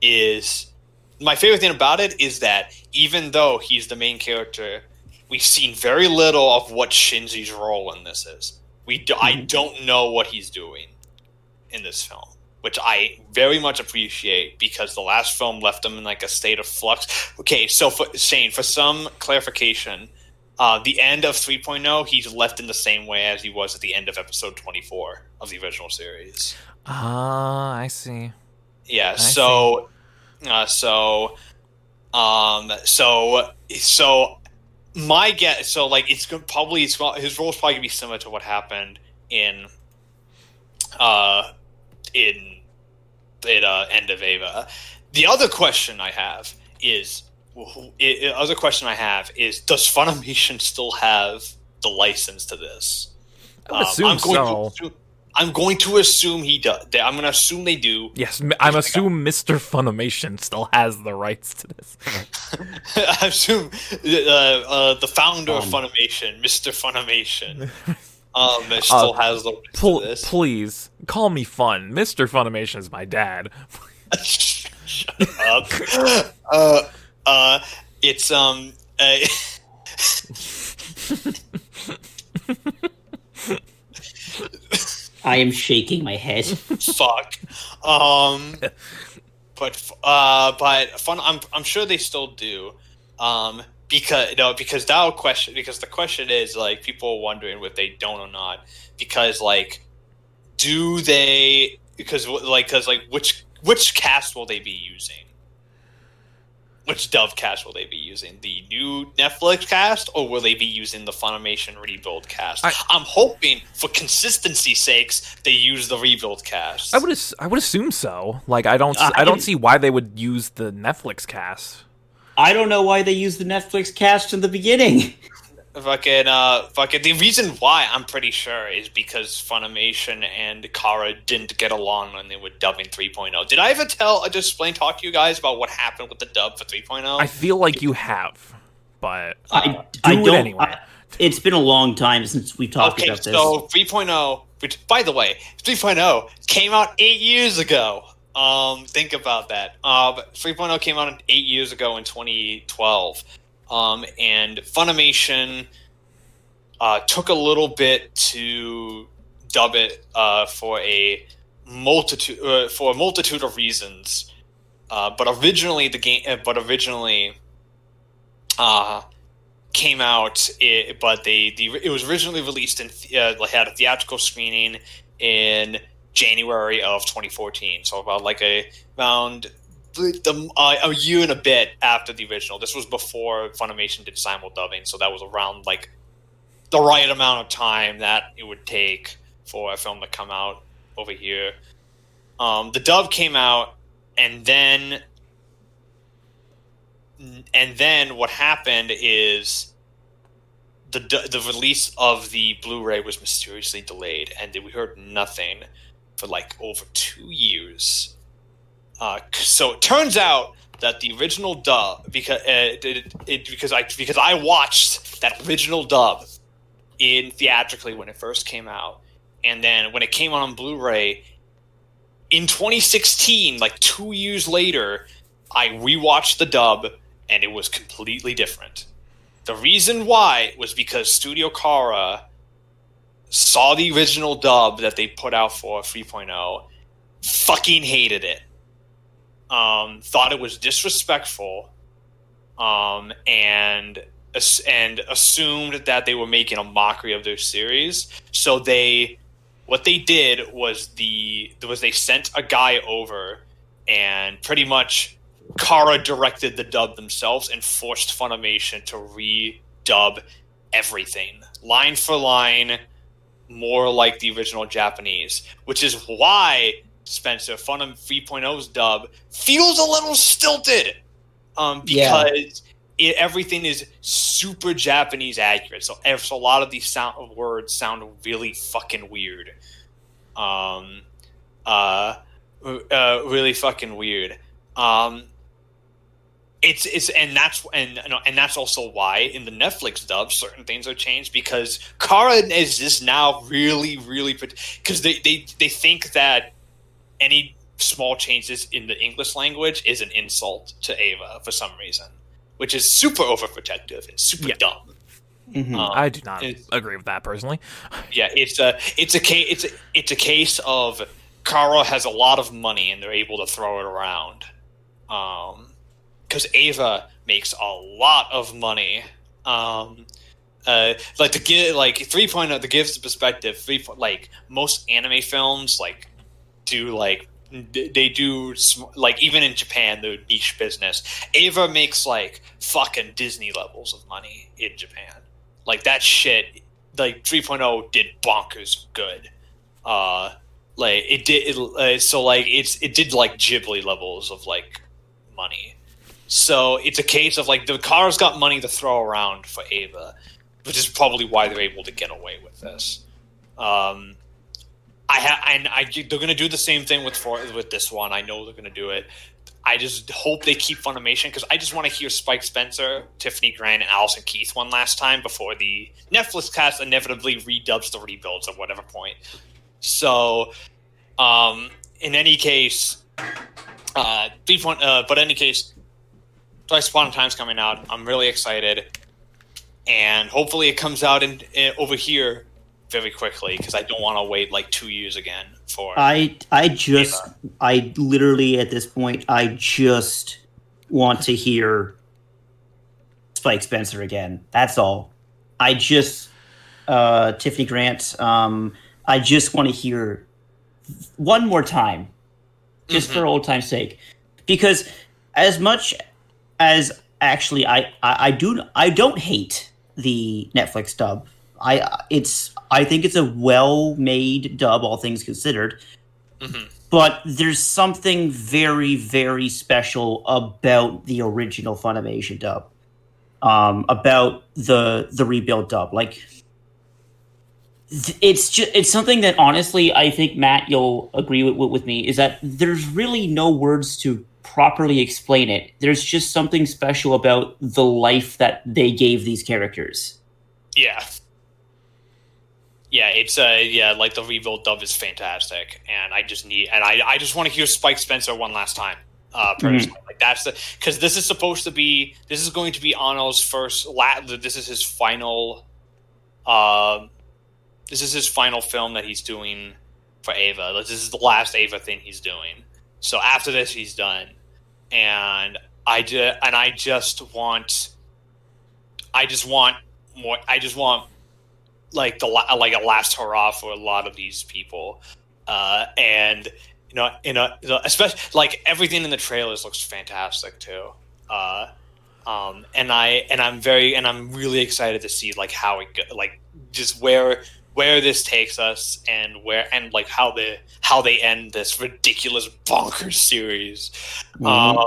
is my favorite thing about it is that even though he's the main character, we've seen very little of what Shinji's role in this is. We do, I Mhm. don't know what he's doing in this film, which I very much appreciate because the last film left him in like a state of flux. Okay, so for Shane, for some clarification, uh, the end of 3.0, he's left in the same way as he was at the end of episode 24 of the original series. Ah, I see. Yeah. So, uh, so, um, so, so, my guess. So, like, it's gonna, probably it's, his role is probably gonna be similar to what happened in, uh, in, in uh, End of Eva. The other question I have is, the other question I have is, does Funimation still have the license to this? I Um, assume I'm going so. To assume, I'm going to assume he does. I'm going to assume they do. Yes, m- I'm assume Mr. Funimation still has the rights to this. *laughs* I assume uh, uh, the founder of Um. Funimation, Mr. Funimation, *laughs* um, still has the rights Pl- to this. please call me Fun. Mr. Funimation is my dad. *laughs* Shut up. uh, uh, it's um. I am shaking my head. *laughs* fuck. Um, but uh, but fun. I'm I'm sure they still do. Um, because no, because that question because the question is like people are wondering if they don't or not because like do they because like because like which which cast will they be using? Which dove cast will they be using? The new Netflix cast, or will they be using the Funimation rebuild cast? I- I'm hoping, for consistency sakes, they use the rebuild cast. I would as- I would assume so. Like I don't s- I- I don't see why they would use the Netflix cast. I don't know why they used the Netflix cast in the beginning. *laughs* Fucking, uh, fucking. The reason why I'm pretty sure is because Funimation and Khara didn't get along when they were dubbing 3.0. Did I ever tell, I just explain, talk to you guys about what happened with the dub for 3.0? I feel like you have, but I, I it don't. anyway. I- it's been a long time since we talked okay, about this. so 3.0, which, by the way, 3.0 came out eight years ago. Um, think about that. Um, 3.0 came out eight years ago in 2012. Um, and Funimation uh, took a little bit to dub it uh, for a multitude uh, for a multitude of reasons. Uh, but originally, the game, uh, but originally, uh, came out. It, but they the it was originally released uh, had a theatrical screening in January of 2014. So about like a around the, uh, a year and a bit after the original. This was before Funimation did simul dubbing, so that was around like the right amount of time that it would take for a film to come out over here. Um, the dub came out, and then and then what happened is the the release of the Blu-ray was mysteriously delayed, and we heard nothing for like over two years. Uh, so it turns out that the original dub, because uh, it, it, because I because I watched that original dub in theatrically when it first came out, and then when it came out on Blu-ray in 2016, like two years later, I rewatched the dub and it was completely different. The reason why was because Studio Khara saw the original dub that they put out for 3.0, fucking hated it. Um, thought it was disrespectful, um, and and assumed that they were making a mockery of their series. So they, what they did was the was they sent a guy over and pretty much Khara directed the dub themselves and forced Funimation to redub everything line for line, more like the original Japanese, which is why Spencer Funim 3.0's dub feels a little stilted, um, because yeah. it, everything is super Japanese accurate. So, so a lot of these sound words sound really fucking weird. Um, uh, uh, really fucking weird. Um, it's it's and that's and and that's also why in the Netflix dub certain things are changed because Khara is just now really really because they, they they think that any small changes in the English language is an insult to Eva for some reason, which is super overprotective and super yeah. dumb. Mm-hmm. Um, I do not agree with that personally. *laughs* Yeah, it's a it's a case it's a, it's a case of Khara has a lot of money and they're able to throw it around. Um, because Eva makes a lot of money. Um, uh, like to give like 3.0 to give perspective, three like most anime films like do like they do like even in Japan the niche business. Eva makes like fucking Disney levels of money in Japan. Like that shit. Like 3.0 did bonkers good. Uh, like it did. It, uh, so like it's it did like Ghibli levels of like money. So it's a case of like the Khara's got money to throw around for Eva, which is probably why they're able to get away with this. Um, I have, and I they're gonna do the same thing with for, with this one. I know they're gonna do it. I just hope they keep Funimation because I just want to hear Spike Spencer, Tiffany Grant, and Allison Keith one last time before the Netflix cast inevitably redubs the rebuilds at whatever point. So, um, in any case, uh, uh, but in any case, Twice Upon a Time's coming out. I'm really excited, and hopefully it comes out in, in over here very quickly because I don't want to wait like two years again for. I I just Eva. I literally at this point I just want to hear Spike Spencer again. That's all. I just uh, Tiffany Grant. Um, I just want to hear one more time, just mm-hmm. for old time's sake, because as much as actually I, I, I do I don't hate the Netflix dub. I it's I think it's a well made dub, all things considered. Mm-hmm. But there's something very very special about the original Funimation dub, um, about the the rebuild dub. Like it's just it's something that honestly I think Matt you'll agree with, with me is that there's really no words to properly explain it. There's just something special about the life that they gave these characters. Yeah. Yeah, it's uh yeah, like the rebuild dub is fantastic, and I just need and I I just want to hear Spike Spencer one last time. Uh, personally, mm-hmm. like that's the because this is supposed to be this is going to be Anno's first. La- this is his final. Uh, this is his final film that he's doing for Eva. This is the last Eva thing he's doing. So after this, he's done, and I just and I just want, I just want more. I just want like the like a last hurrah for a lot of these people, uh, and you know, you know, especially like everything in the trailers looks fantastic too. Uh, um, and I and I'm very and I'm really excited to see like how it go, like just where where this takes us and where and like how the how they end this ridiculous bonkers series. Mm-hmm. Um,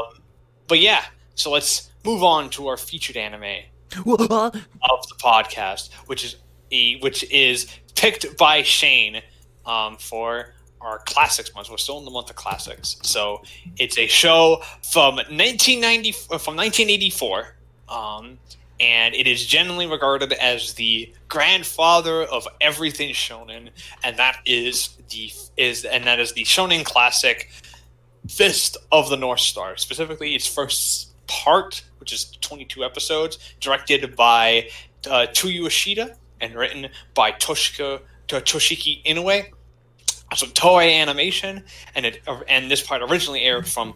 but yeah, so let's move on to our featured anime of the podcast, which is a which is picked by Shane um, for our classics month. We're still in the month of classics, so it's a show from 1990 from 1984. Um, and it is generally regarded as the grandfather of everything shonen, and that is the is and that is the shonen classic Fist of the North Star. Specifically, its first part, which is 22 episodes, directed by uh, Toyoo Ashida and written by Toshika, Toshiki Inoue. So Toei Animation, and it and this part originally aired from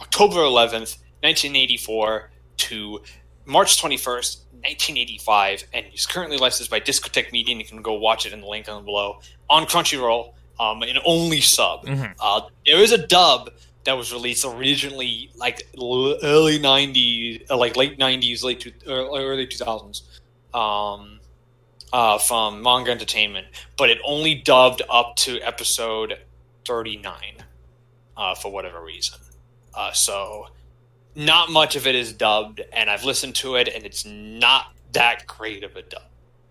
October 11th, 1984 to March 21st, 1985, and is currently licensed by Discotek Media, and you can go watch it in the link on below on Crunchyroll, um, an only sub. Mhm. Uh, there is a dub that was released originally like early 90s, uh, like late 90s, late uh, early 2000s, um, uh, from Manga Entertainment, but it only dubbed up to episode 39 uh, for whatever reason. Uh, so not much of it is dubbed, and I've listened to it, and it's not that great of a dub.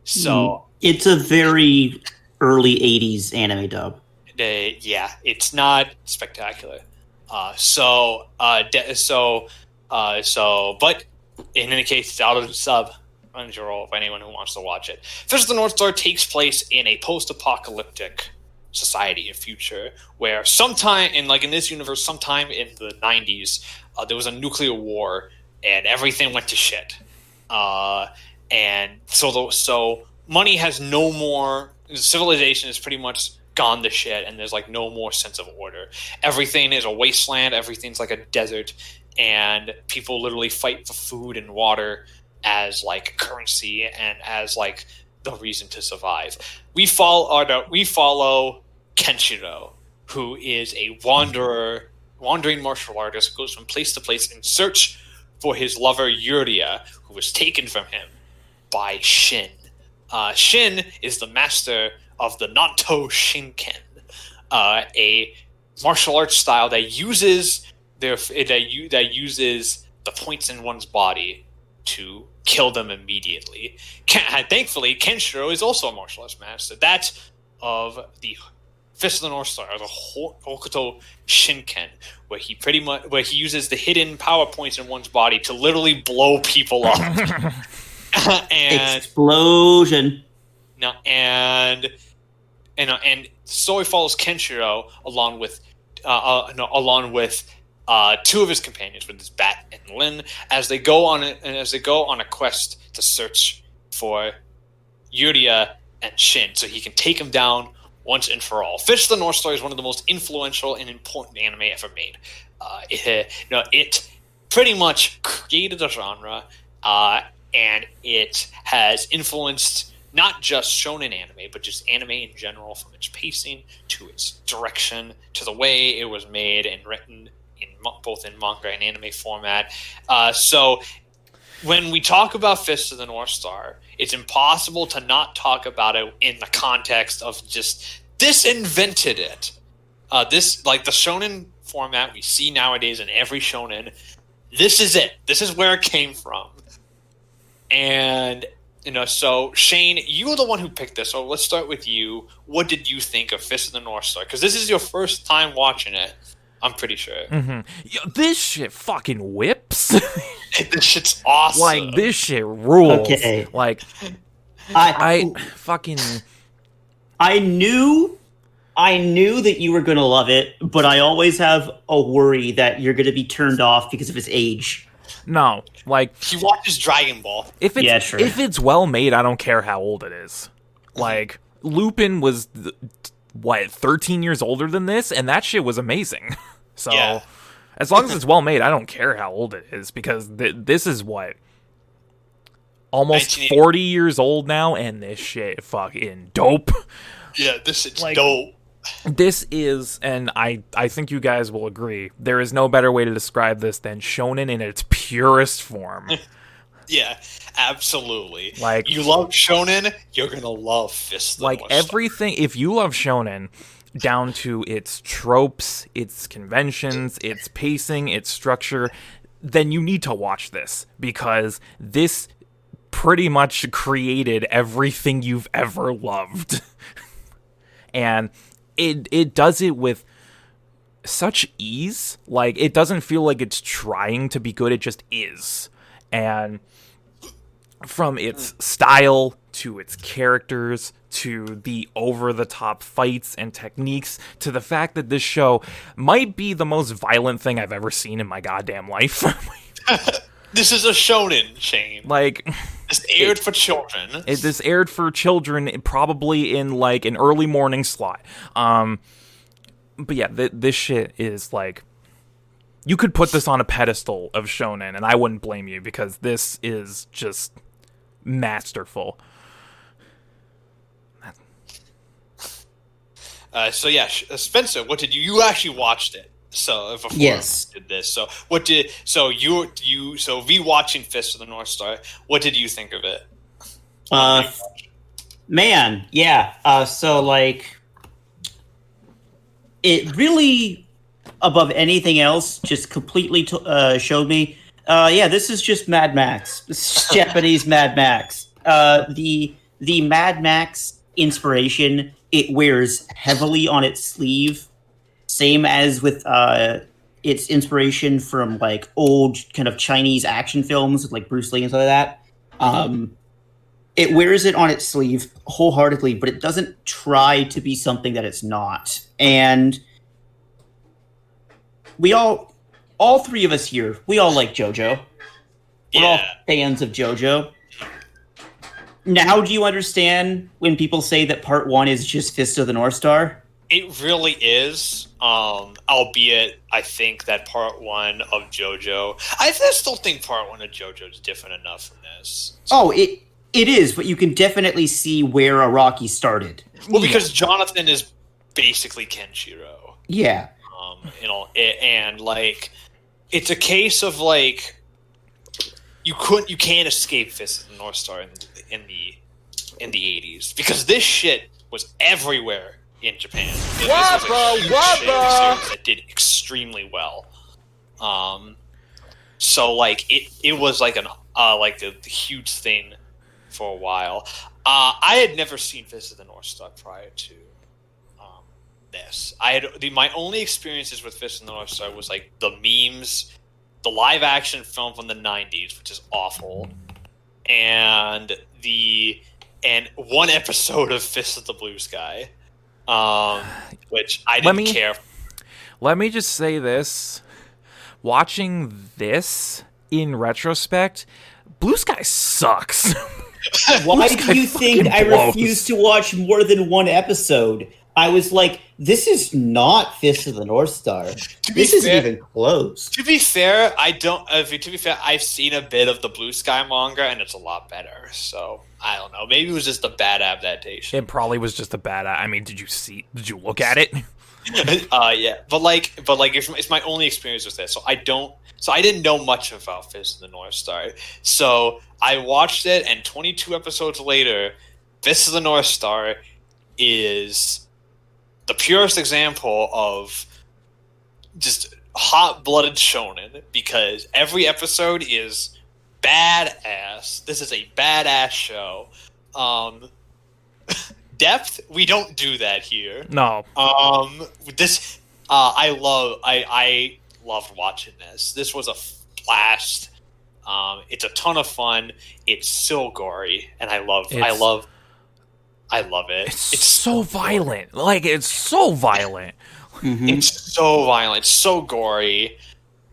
So It's a very early 80s anime dub. they, yeah, it's not spectacular. Uh, so, uh, de- so, uh, so, but in any case, it's out of the sub your for anyone who wants to watch it. Fist of the North Star takes place in a post-apocalyptic society, a future where sometime in like in this universe, sometime in the '90s, uh, there was a nuclear war and everything went to shit. Uh, and so, the, so money has no more. Civilization is pretty much gone to shit, and there's like no more sense of order. Everything is a wasteland. Everything's like a desert, and people literally fight for food and water as like currency and as like the reason to survive. We follow. Or no, we follow Kenshiro, who is a wanderer, wandering martial artist who goes from place to place in search for his lover Yuria, who was taken from him by Shin. Uh, Shin is the master of the Nanto Shinken, uh, a martial arts style that uses their that, u- that uses the points in one's body to kill them immediately. Ken, thankfully, Kenshiro is also a martial arts master. That's of the Fist of the North Star, or the Hokuto Shinken, where he pretty much where he uses the hidden power points in one's body to literally blow people up. *laughs* *laughs* and Explosion. no, and and uh, and Soy follows Kenshiro along with uh, uh, no, along with uh, two of his companions, with his Bat and Lin, as they go on a, as they go on a quest to search for Yuria and Shin, so he can take them down once and for all. Fish the North Star is one of the most influential and important anime ever made. Uh, it, you know, it pretty much created a genre, uh, and it has influenced not just shonen anime, but just anime in general, from its pacing to its direction to the way it was made and written both in manga and anime format. Uh, so when we talk about Fist of the North Star, it's impossible to not talk about it in the context of just this invented it. Uh, this like the shonen format we see nowadays in every shonen. This is it. This is where it came from. And you know, so Shane, you were the one who picked this. So let's start with you. What did you think of Fist of the North Star? Because this is your first time watching it. I'm pretty sure. hmm Yo, this shit fucking whips. *laughs* this shit's awesome. like this shit rules. Okay. Like I I fucking I knew I knew that you were going to love it, but I always have a worry that you're going to be turned off because of his age. no. Like he watches Dragon Ball. if it's Yeah, sure. if it's well made, I don't care how old it is. Like Lupin was th- what 13 years older than this and that shit was amazing. *laughs* So Yeah. as long *laughs* as it's well made, I don't care how old it is because th- this is what almost 1980 40 years old now and this shit fucking dope. Yeah, this is Like- dope. this is and I I think you guys will agree. There is no better way to describe this than shonen in its purest form. *laughs* *laughs* Yeah, absolutely. Like- you love shonen, you're gonna love Fist. the like North Star. everything if you love shonen down to its tropes its conventions its pacing its structure then you need to watch this because this pretty much created everything you've ever loved *laughs* and it it does it with such ease like it doesn't feel like it's trying to be good it just is and from its style to its characters to the over the top fights and techniques to the fact that this show might be the most violent thing I've ever seen in my goddamn life. *laughs* *laughs* this is a shonen chain. like It's aired for children. it, this aired for children probably in like an early morning slot. Um but yeah, th- this shit is like you could put this on a pedestal of shonen and I wouldn't blame you because this is just masterful. Uh, so yeah, uh, Spencer, what did you? You actually watched it. So uh, before Yes. we did this. So what did? So you you so rewatching Fist of the North Star. What did you think of it? Uh, man, yeah. Uh, so like, it really, above anything else, just completely t- uh, showed me. Uh, yeah, this is just Mad Max. *laughs* Japanese Mad Max. Uh, the the Mad Max inspiration it wears heavily on its sleeve, same as with uh, its inspiration from like old kind of Chinese action films with like Bruce Lee and stuff like that. Um, it wears it on its sleeve wholeheartedly, but it doesn't try to be something that it's not. And we all, all three of us here, we all like JoJo. We're all fans of JoJo. Now, do you understand when people say that part one is just Fist of the North Star? It really is. Um, albeit, I think that part one of JoJo. I still think part one of JoJo is different enough from this. Oh, it it is, but you can definitely see where Araki started. Well, because Jonathan is basically Kenshiro. Yeah. um, you know, and like it's a case of like you couldn't, you can't escape Fist of the North Star in, in the in the eighties because this shit was everywhere in Japan. It- this was a Wabba, wabba. that did extremely well. Um, so like it, it was like an uh, like a, huge thing for a while. Uh, I had never seen Fist of the North Star prior to this. I had the, my only experiences with Fist of the North Star was like the memes, the live action film from the '90s, which is awful, and the and one *laughs* episode of Fist of the Blue Sky, um, *sighs* which I didn't me- care. Let me just say this. Watching this in retrospect, Blue Sky sucks. *laughs* Why do you think I blows. refused to watch more than one episode? I was like, this is not Fist of the North Star. be This isn't fair- even close. To be fair, I don't. Uh, to be fair, I've seen a bit of the Blue Sky manga, and it's a lot better. So I don't know. Maybe it was just a bad adaptation. it probably was just a bad. I mean, did you see? Did you look at it? *laughs* uh, yeah, but like, but like, it's, it's my only experience with this, so I don't. So I didn't know much about Fist of the North Star. So I watched it, and 22 episodes later, Fist of the North Star is the purest example of just hot-blooded shonen because every episode is badass. This is a badass show. Um, *laughs* depth, we don't do that here. No. Um, this uh, I love. I I loved watching this. This was a blast. Um, it's a ton of fun. It's so gory, and I love. I love. I love it. It's, so violent. Like it's so violent. Mhm. It's so violent, it's so gory,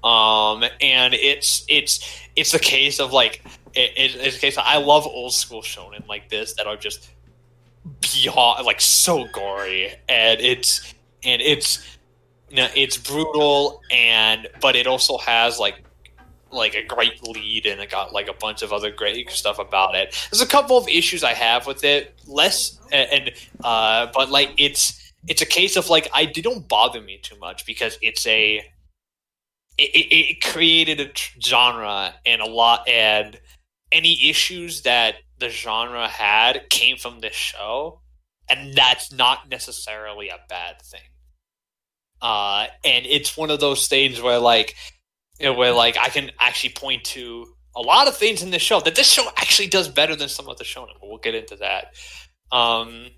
um, and it's it's it's a case of like it, it, it's a case. Of, I love old school shonen like this that are just beyond like so gory, and it's and it's you know, it's brutal, and but it also has like like a great lead and it got like a bunch of other great stuff about it. There's a couple of issues I have with it, less and uh, but like it's it's a case of like I don't bother me too much because it's a it, it, created a genre and a lot and any issues that the genre had came from this show and that's not necessarily a bad thing uh and it's one of those things where like you know, where like I can actually point to a lot of things in this show that this show actually does better than some of the shonen but we'll get into that um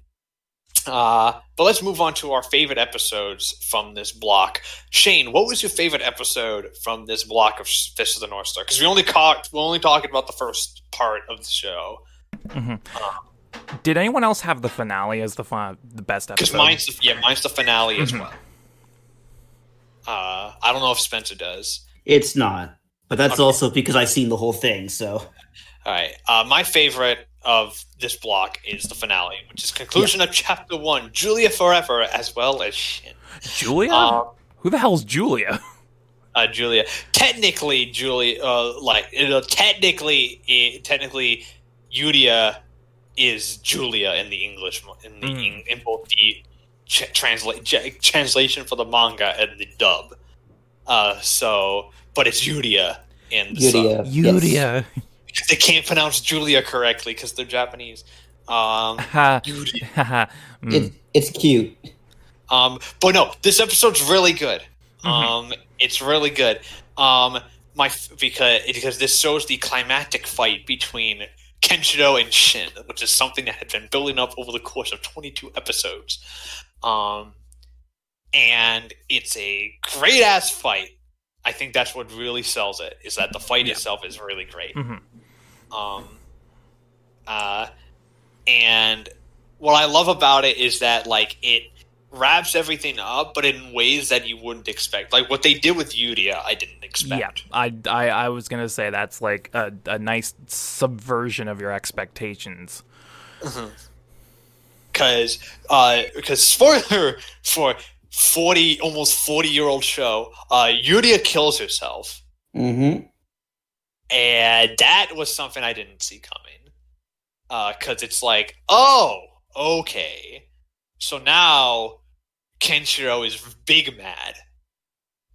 Uh, but let's move on to our favorite episodes from this block. Shane, what was your favorite episode from this block of Fist of the North Star? Because we only caught we're only talking about the first part of the show. Did anyone else have the finale as the fi- the best episode? Because episode? mine's the, yeah, mine's the finale as Mhm. well. Uh, I don't know if Spencer does. It's not, but that's Okay. also because I've seen the whole thing. So All right. Uh, my favorite of this block is the finale, which is conclusion of chapter one, Julia Forever, as well as Shin. Julia? Um, Who the hell's Julia? *laughs* uh, Julia. Technically, Julia, uh, like you know, technically, eh, technically, Yudia is Julia in the English in the Mm. in, both the ch- translate ch- translation for the manga and the dub. Uh, so, but it's Yudia in the sub. Yudia, yes. *laughs* They can't pronounce Julia correctly because they're Japanese. Um, Ha. Mm. It, it's cute. Um, but no, this episode's really good. Mhm. Um, it's really good. Um, my because because this shows the climactic fight between Kenshiro and Shin, which is something that had been building up over the course of 22 episodes. Um, and it's a great ass fight. I think that's what really sells it. Is that the fight Yeah. itself is really great. Mhm. Um, uh, and what I love about it is that like it wraps everything up, but in ways that you wouldn't expect. Like what they did with Yudia, I didn't expect. Yeah, I, I, I was gonna say that's like a, a nice subversion of your expectations. Because uh, because spoiler *laughs* for forty almost forty year old show, uh, Yudia kills herself, Mm-hmm. and that was something I didn't see coming. Because it's like, oh, okay, so now Kenshiro is big mad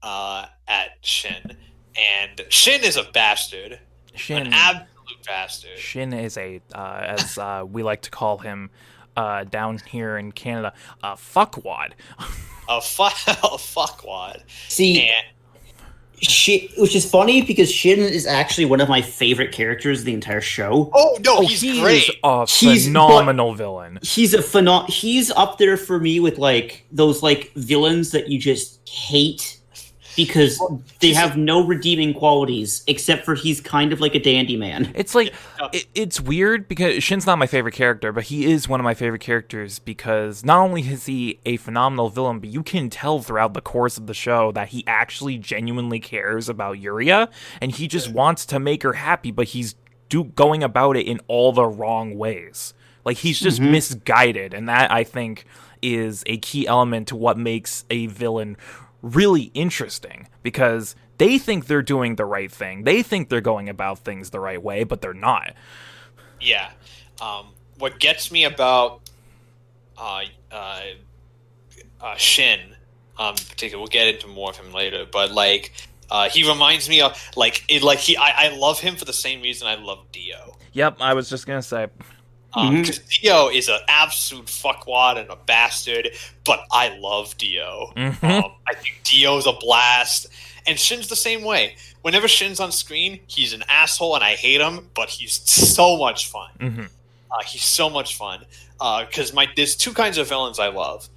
uh, at Shin, and Shin is a bastard, Shin, an absolute bastard. Shin is a, uh, as uh, we like to call him uh, down here in Canada, a fuckwad. *laughs* A, fu- *laughs* a fuckwad. See, And Shin, which is funny because Shin is actually one of my favorite characters of the entire show. oh no, Oh, he's he great. a He's- phenomenal villain. He's a phenom- He's up there for me with like those like villains that you just hate because they have no redeeming qualities except for he's kind of like a dandy man. *laughs* It's like Yeah. it, it's weird because Shin's not my favorite character, but he is one of my favorite characters because not only is he a phenomenal villain, but you can tell throughout the course of the show that he actually genuinely cares about Yuria and he just wants to make her happy, but he's do going about it in all the wrong ways. Like he's just mm-hmm. misguided, and that I think is a key element to what makes a villain really interesting because they think they're doing the right thing. They think they're going about things the right way, but they're not. Yeah. Um, what gets me about uh, uh, uh, Shin, um, in particular, we'll get into more of him later, but like uh, he reminds me of like it, like he I, I love him for the same reason I love Dio. Yep, I was just gonna say. Um, Mhm. because Dio is an absolute fuckwad and a bastard, but I love Dio. Mhm. Um, I think Dio's a blast, and Shin's the same way. Whenever Shin's on screen, he's an asshole, and I hate him, but he's so much fun. hmm Uh, he's so much fun because my there's two kinds of villains I love.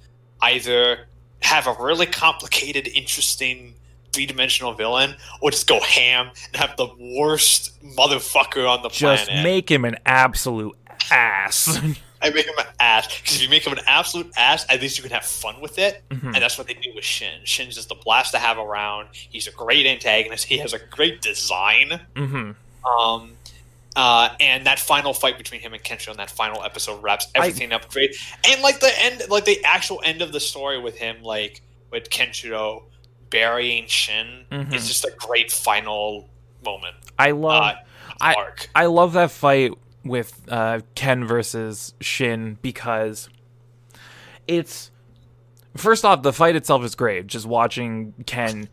Either have a really complicated, interesting, three dimensional villain, or just go ham and have the worst motherfucker on the Just planet. make him an absolute ass. *laughs* I make him an ass because if you make him an absolute ass, at least you can have fun with it, Mhm. and that's what they do with Shin. Shin's just a blast to have around. He's a great antagonist. He has a great design. hmm Um, uh, and that final fight between him and Kensho in that final episode wraps everything up great. And like the end, like the actual end of the story with him, like with Kenshiro burying Shin, Mhm. is just a great final moment. I love. Uh, I- I love that fight with uh, Ken versus Shin because it's first off the fight itself is great. Just watching Ken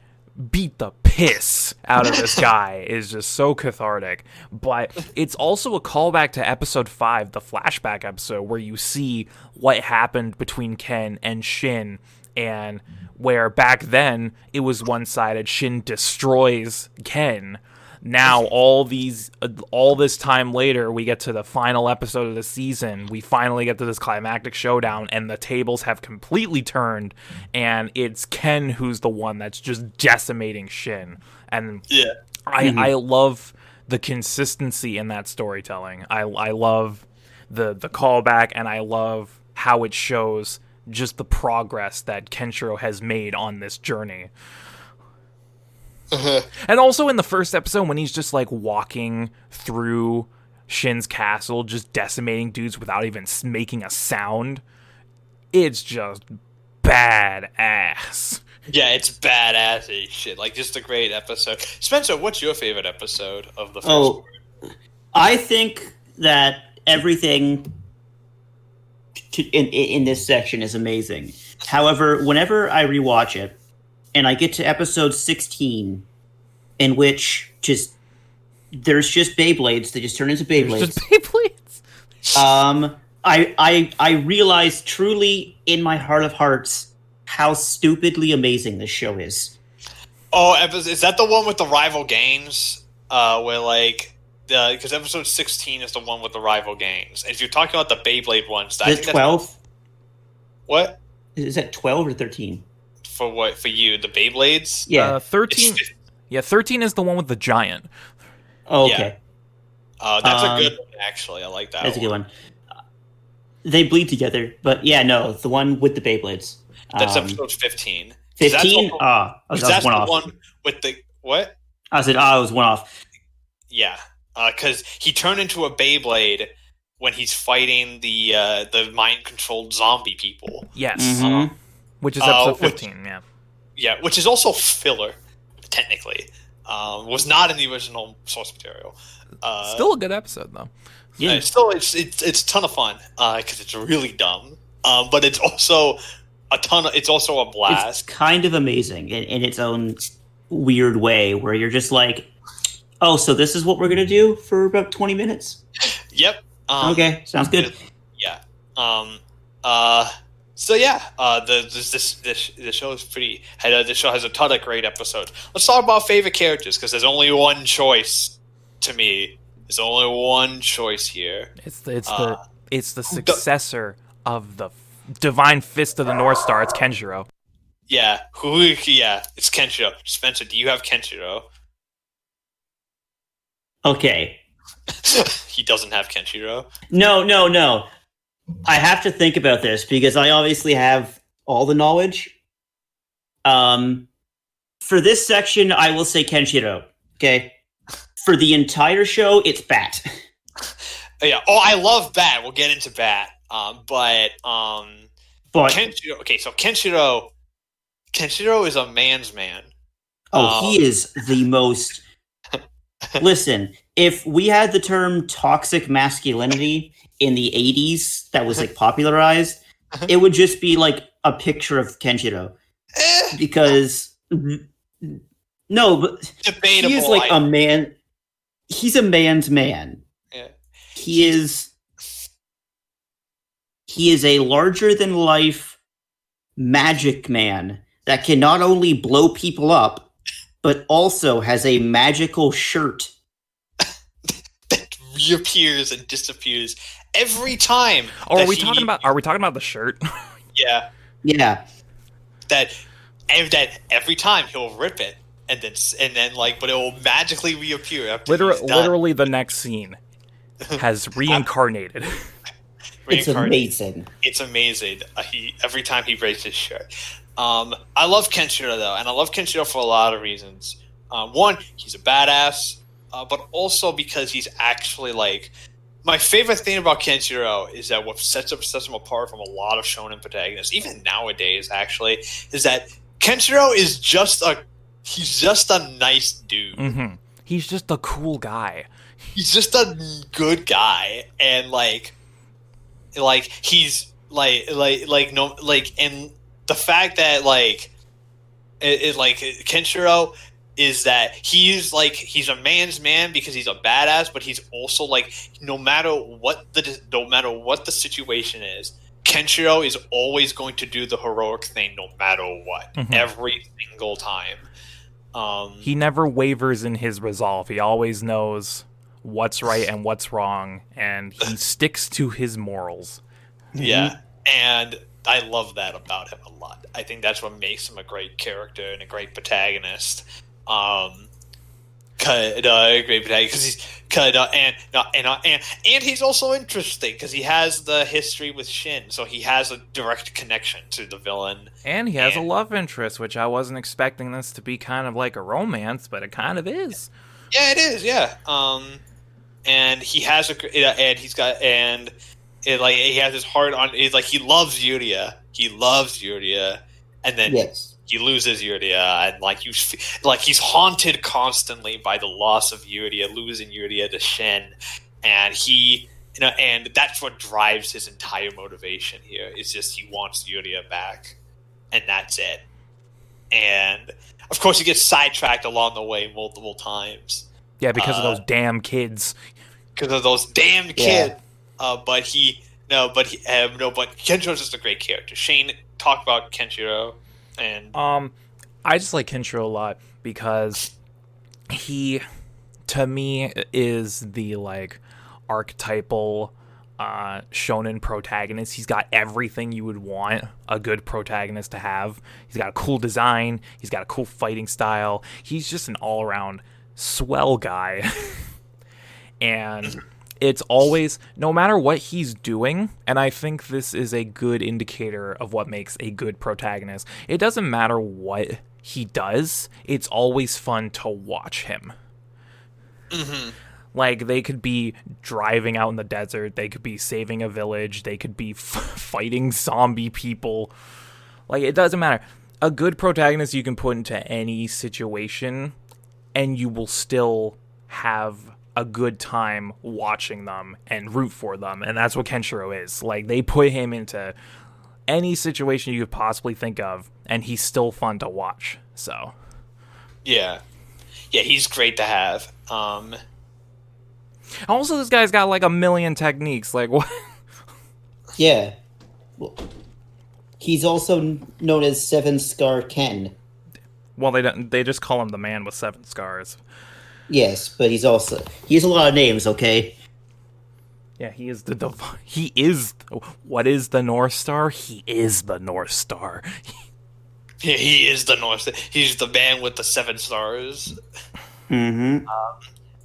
beat the piss out of this guy *laughs* is just so cathartic. But it's also a callback to episode five, the flashback episode, where you see what happened between Ken and Shin. And where back then it was one sided, Shin destroys Ken now all these uh, all this time later we get to the final episode of the season we finally get to this climactic showdown and the tables have completely turned and it's ken who's the one that's just decimating shin and Yeah. I, I love the consistency in that storytelling. I, I love the the callback and I love how it shows just the progress that Kenshiro has made on this journey. *laughs* and also in the first episode when he's just like walking through Shin's castle just decimating dudes without even making a sound. It's just badass. Yeah, it's badass as shit. Like just a great episode. Spencer, what's your favorite episode of the first? Oh, I think that everything to, in in this section is amazing. However, whenever I rewatch it, and I get to episode sixteen, in which just there's just Beyblades, they just turn into Beyblades. Just *laughs* Beyblades. um, I I I realize truly in my heart of hearts how stupidly amazing this show is. Oh, epi- is that the one with the rival games? Uh, where like the because episode sixteen is the one with the rival gangs. If you're talking about the Beyblade ones, I Is think it that's- twelve? What Is that twelve or thirteen? For what for you? The Beyblades? Yeah. Uh, 13 It's- Yeah, 13 is the one with the giant. oh, yeah. okay. Uh, that's Um, a good one, actually. I like that. That's a good one. They bleed together, but yeah, no, the one with the Beyblades. That's Um, episode fifteen. 'Cause that's Fifteen. Ah, I was, was that's one the off. one with the what? I said, ah, I was one off. Yeah, because he turned into a Beyblade when he's fighting the uh, the mind controlled zombie people. Yes. Mhm. Which is Uh, episode which- 15, yeah. Yeah, which is also filler, technically. Um, was not in the original source material. Uh, Still a good episode, though. Yeah, it's still it's it's it's a ton of fun because it's really dumb. Um, but it's also a ton of it's also a it's blast. kind of amazing in, in its own weird way, where you're just like, oh, so this is what we're gonna do for about twenty minutes. *laughs* Yep. Um, okay, sounds good. Yeah. Um. Uh. So yeah. Uh. The this this this, this show is pretty. Had uh, this show has a ton of great episodes. Let's talk about favorite characters because there's only one choice to me. There's only one choice here. It's the it's Uh, the it's the successor of the Divine Fist of the North Star. It's Kenshiro. Yeah. Who? Yeah. It's Kenshiro. Spencer, do you have Kenshiro? Okay, *laughs* he doesn't have Kenshiro. no, no, no. I have to think about this because I obviously have all the knowledge. Um, for this section, I will say Kenshiro. Okay, for the entire show, it's Bat. *laughs* Yeah. Oh, I love Bat. We'll get into Bat. Um. But um. But Kenshiro. Okay. So Kenshiro. Kenshiro is a man's man. Oh, Um, he is the most. *laughs* Listen, if we had the term toxic masculinity in the 80s that was like popularized, it would just be like a picture of Kenshiro. Eh, Because. No, but debatable. he is like a man. He's a man's man. Yeah. He is. He is a larger than life magic man that can not only blow people up, but also has a magical shirt. *laughs* that reappears and disappears every time. Oh, are we he- talking about? Are we talking about the shirt? *laughs* Yeah, Yeah, that and that every time he'll rip it and then and then like, but it will magically reappear. After Literally, he's done. literally, the next scene has *laughs* reincarnated. *laughs* it's amazing. It's amazing. Uh, he every time he breaks his shirt. Um, I love Kenshiro though, and I love Kenshiro for a lot of reasons. Uh, one, he's a badass, uh, but also because he's actually like my favorite thing about Kenshiro is that what sets up sets him apart from a lot of shonen protagonists, even nowadays, actually, is that Kenshiro is just a he's just a nice dude. hmm He's just a cool guy. he's just a good guy and like like he's like like like no like and the fact that like it, it like Kenshiro is that he's like he's a man's man because he's a badass but he's also like no matter what the no matter what the situation is Kenshiro is always going to do the heroic thing no matter what Mhm. every single time Um, He never wavers in his resolve. He always knows what's right and what's wrong, and he *laughs* sticks to his morals. Yeah, and I love that about him a lot. I think that's what makes him a great character and a great protagonist. Um, cut, uh, a great protagonist because he's cut, uh, and uh, and uh, and and he's also interesting because he has the history with Shin, so he has a direct connection to the villain. And he has a love interest, which I wasn't expecting this to be kind of like a romance, but it kind of is. Yeah, it is. Yeah. Um, and he has a uh, and he's got and it like he has his heart on. He's like he loves Yuria. He loves Yuria, and then Yes. He loses Yuria, and like you, like he's haunted constantly by the loss of Yuria, losing Yuria to Shen, and he, you know, and that's what drives his entire motivation here. Is just he wants Yuria back, and that's it. And of course, he gets sidetracked along the way multiple times Yeah, because of Uh, those damn kids. because of those damned Yeah. kids. Uh, but he no, but he um, no, but Kenshiro's just a great character. Shane, talk about Kenshiro and Um, I just like Kenshiro a lot because he, to me, is the like archetypal uh, shonen protagonist. He's got everything you would want a good protagonist to have. He's got a cool design. He's got a cool fighting style. He's just an all around swell guy. *laughs* and it's always no matter what he's doing and i think this is a good indicator of what makes a good protagonist it doesn't matter what he does it's always fun to watch him. Mm-hmm. Like they could be driving out in the desert they could be saving a village they could be f- *laughs* fighting zombie people. Like it doesn't matter. A good protagonist you can put into any situation and you will still have a good time watching them and root for them. And that's what Kenshiro is. Like they put him into any situation you could possibly think of, and he's still fun to watch. So yeah, yeah, he's great to have. Um, also this guy's got like a million techniques. Like *laughs* what Yeah. Well, he's also known as Seven Scar Ken. well they don't they just call him the man with seven scars. Yes, but he's also he has a lot of names. Okay. Yeah, he is the div- *laughs* he is what is the North Star? He is the North Star. he, he is the North. Star. He's the man with the seven stars. Mm-hmm.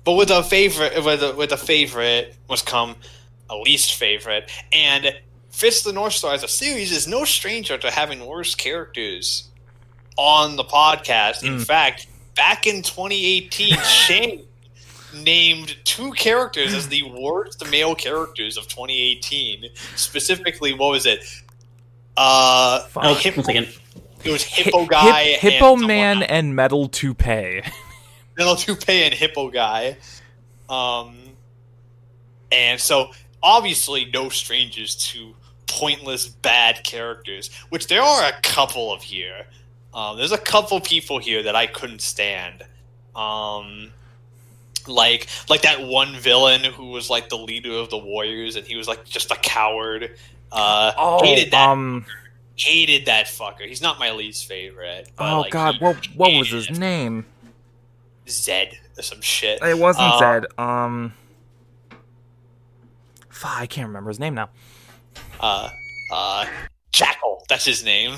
But with a favorite, with a, with a favorite must come a least favorite, and Fist of the North Star as a series is no stranger to having worse characters on the podcast. In Mm. fact, back in 2018, *laughs* Shane named two characters as the worst male characters of 2018. Specifically, what was it? Uh, Fuck. Oh, Hippo, one second. it was Hippo Hip- Guy, Hip- Hippo someone Man, else. and Metal Toupee. *laughs* Metal Toupee and Hippo Guy. Um, and so, obviously, no strangers to pointless bad characters, which there are a couple of here. Um, there's a couple people here that I couldn't stand. Um, like like that one villain who was like the leader of the warriors, and he was like just a coward. Uh, Oh, hated that. um, hated that fucker. He's not my least favorite. But, oh like, god, what what was his it. name? Zed or some shit. It wasn't Uh, Zed. Um, I can't remember his name now. uh, uh, Jackal. That's his name.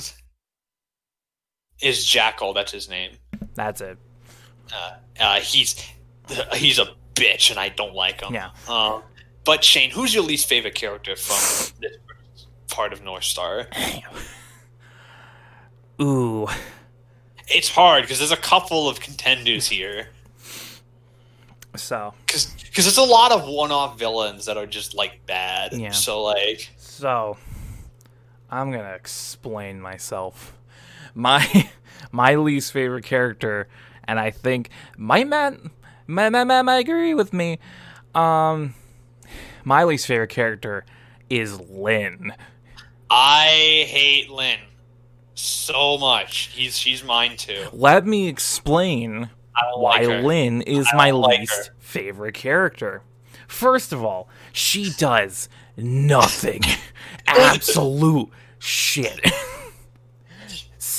Is Jackal? That's his name. That's it. Uh, uh, he's *laughs* he's a bitch, and I don't like him. Yeah. Uh, but Shane, who's your least favorite character from this part of North Star? *sighs* Ooh, It's hard because there's a couple of contenders here. so Because there's a lot of one-off villains that are just like bad. Yeah. So like, so I'm gonna explain myself. My *laughs* my least favorite character, and I think my man, my my my, might agree with me. Um, my least favorite character is Lynn. I hate Lynn so much. He's she's mine too. Let me explain why like. Lynn is my like least her. favorite character. First of all, she does nothing. *laughs* Absolute shit. *laughs*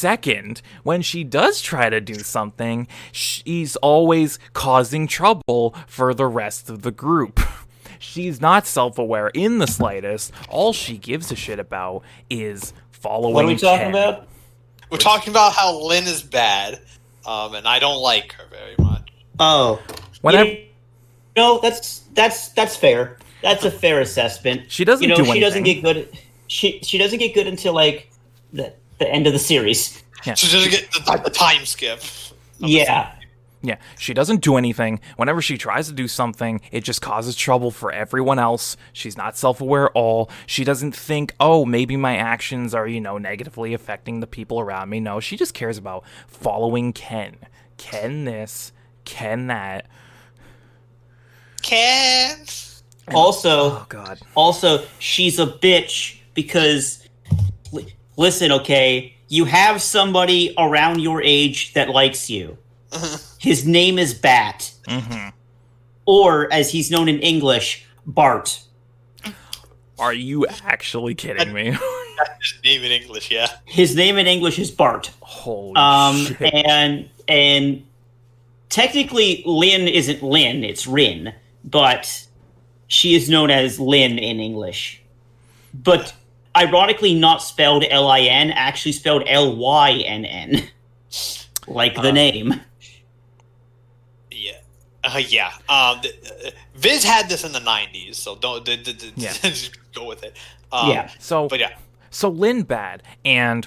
Second, when she does try to do something, she's always causing trouble for the rest of the group. *laughs* She's not self aware in the slightest. All she gives a shit about is following. What are we talking Ken. about? We're talking about how Lynn is bad, um, and I don't like her very much. Oh, Whenever- you know, that's that's that's fair. That's a fair assessment. She doesn't you know, do she doesn't get good. She she doesn't get good until like the the end of the series. She doesn't get the, the time skip. Yeah, Yeah, she doesn't do anything. Whenever she tries to do something, it just causes trouble for everyone else. She's not self aware at all. She doesn't think, oh, maybe my actions are, you know, negatively affecting the people around me. No, she just cares about following Ken. Ken this, Ken that. Ken. Also, Oh, God. also she's a bitch because li- listen, okay, you have somebody around your age that likes you. His name is Bat, hmm or as he's known in English, Bart. Are you actually kidding me? *laughs* His name in English, yeah. His name in English is Bart. Holy Um, shit. and and technically, Lynn isn't Lynn; it's Rin, but she is known as Lynn in English. But ironically, not spelled L I N, actually spelled L Y N N, *laughs* like the Uh, name. Yeah. Uh, yeah. Um, th- uh, Viz had this in the 90s, so don't d- d- d- Yeah. *laughs* just go with it. Um, yeah, So, But yeah, so Lynn bad, and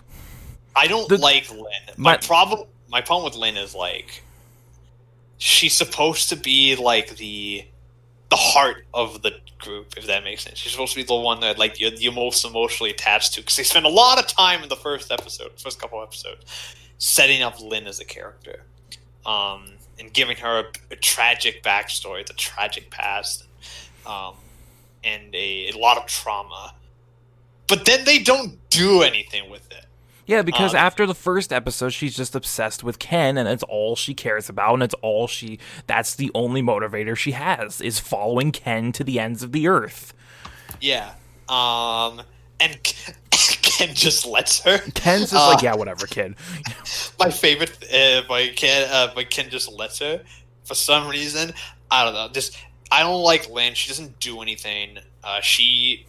I don't The- like Lynn. My, My- problem my problem with Lynn is like she's supposed to be like the the heart of the group, if that makes sense. She's supposed to be the one that like you're, you're most emotionally attached to because they spend a lot of time in the first episode, first couple episodes, setting up Lynn as a character, um, and giving her a, a tragic backstory, the tragic past, um, and a, a lot of trauma. But then they don't do anything with it. Yeah, because Um, after the first episode, she's just obsessed with Ken, and it's all she cares about, and it's all she. That's the only motivator she has is following Ken to the ends of the earth. Yeah. Um, and *laughs* Ken just lets her. Ken's just Uh, like, yeah, whatever, kid. *laughs* My favorite, uh, my Ken, uh, my Ken just lets her for some reason. I don't know. Just I don't like Lynn. She doesn't do anything. Uh, she,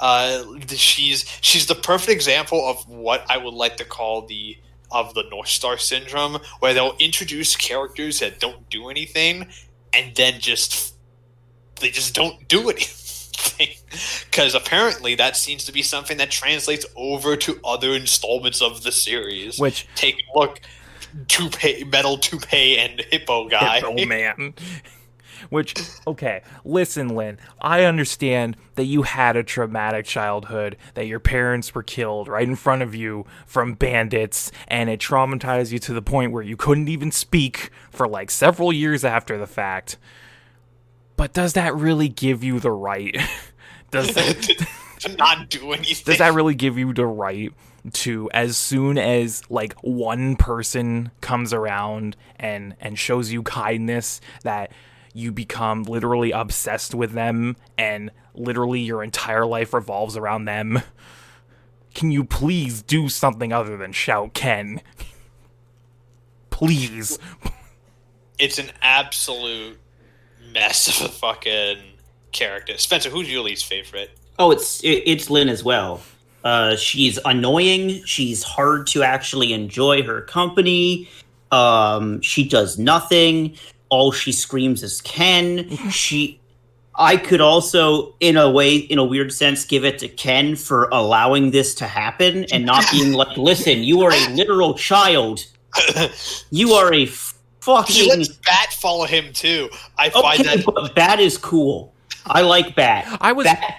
uh, she's she's the perfect example of what I would like to call the of the North Star syndrome, where they'll introduce characters that don't do anything, and then just they just don't do *laughs* anything. Because apparently that seems to be something that translates over to other installments of the series. Which, Take a look, toupee, metal toupee, and hippo guy. oh man. *laughs* Which, okay, listen, Lynn, I understand that you had a traumatic childhood, that your parents were killed right in front of you from bandits, and it traumatized you to the point where you couldn't even speak for like several years after the fact. But does that really give you the right? *laughs* does that, *laughs* to not do anything. does that really give you the right to as soon as like one person comes around and and shows you kindness that you become literally obsessed with them and literally your entire life revolves around them can you please do something other than shout ken please it's an absolute mess of a fucking character. Spencer, who's your least favorite? Oh, it's it's Lynn as well. Uh, she's annoying. She's hard to actually enjoy her company. Um, she does nothing. All she screams is Ken. Mm-hmm. she, I could also, in a way, in a weird sense, give it to Ken for allowing this to happen and not being like, *laughs* "Listen, you are a literal child. *laughs* You are a he fucking." lets Bat follow him too. I find Okay, that but Bat is cool. I like Bat. i was Bat,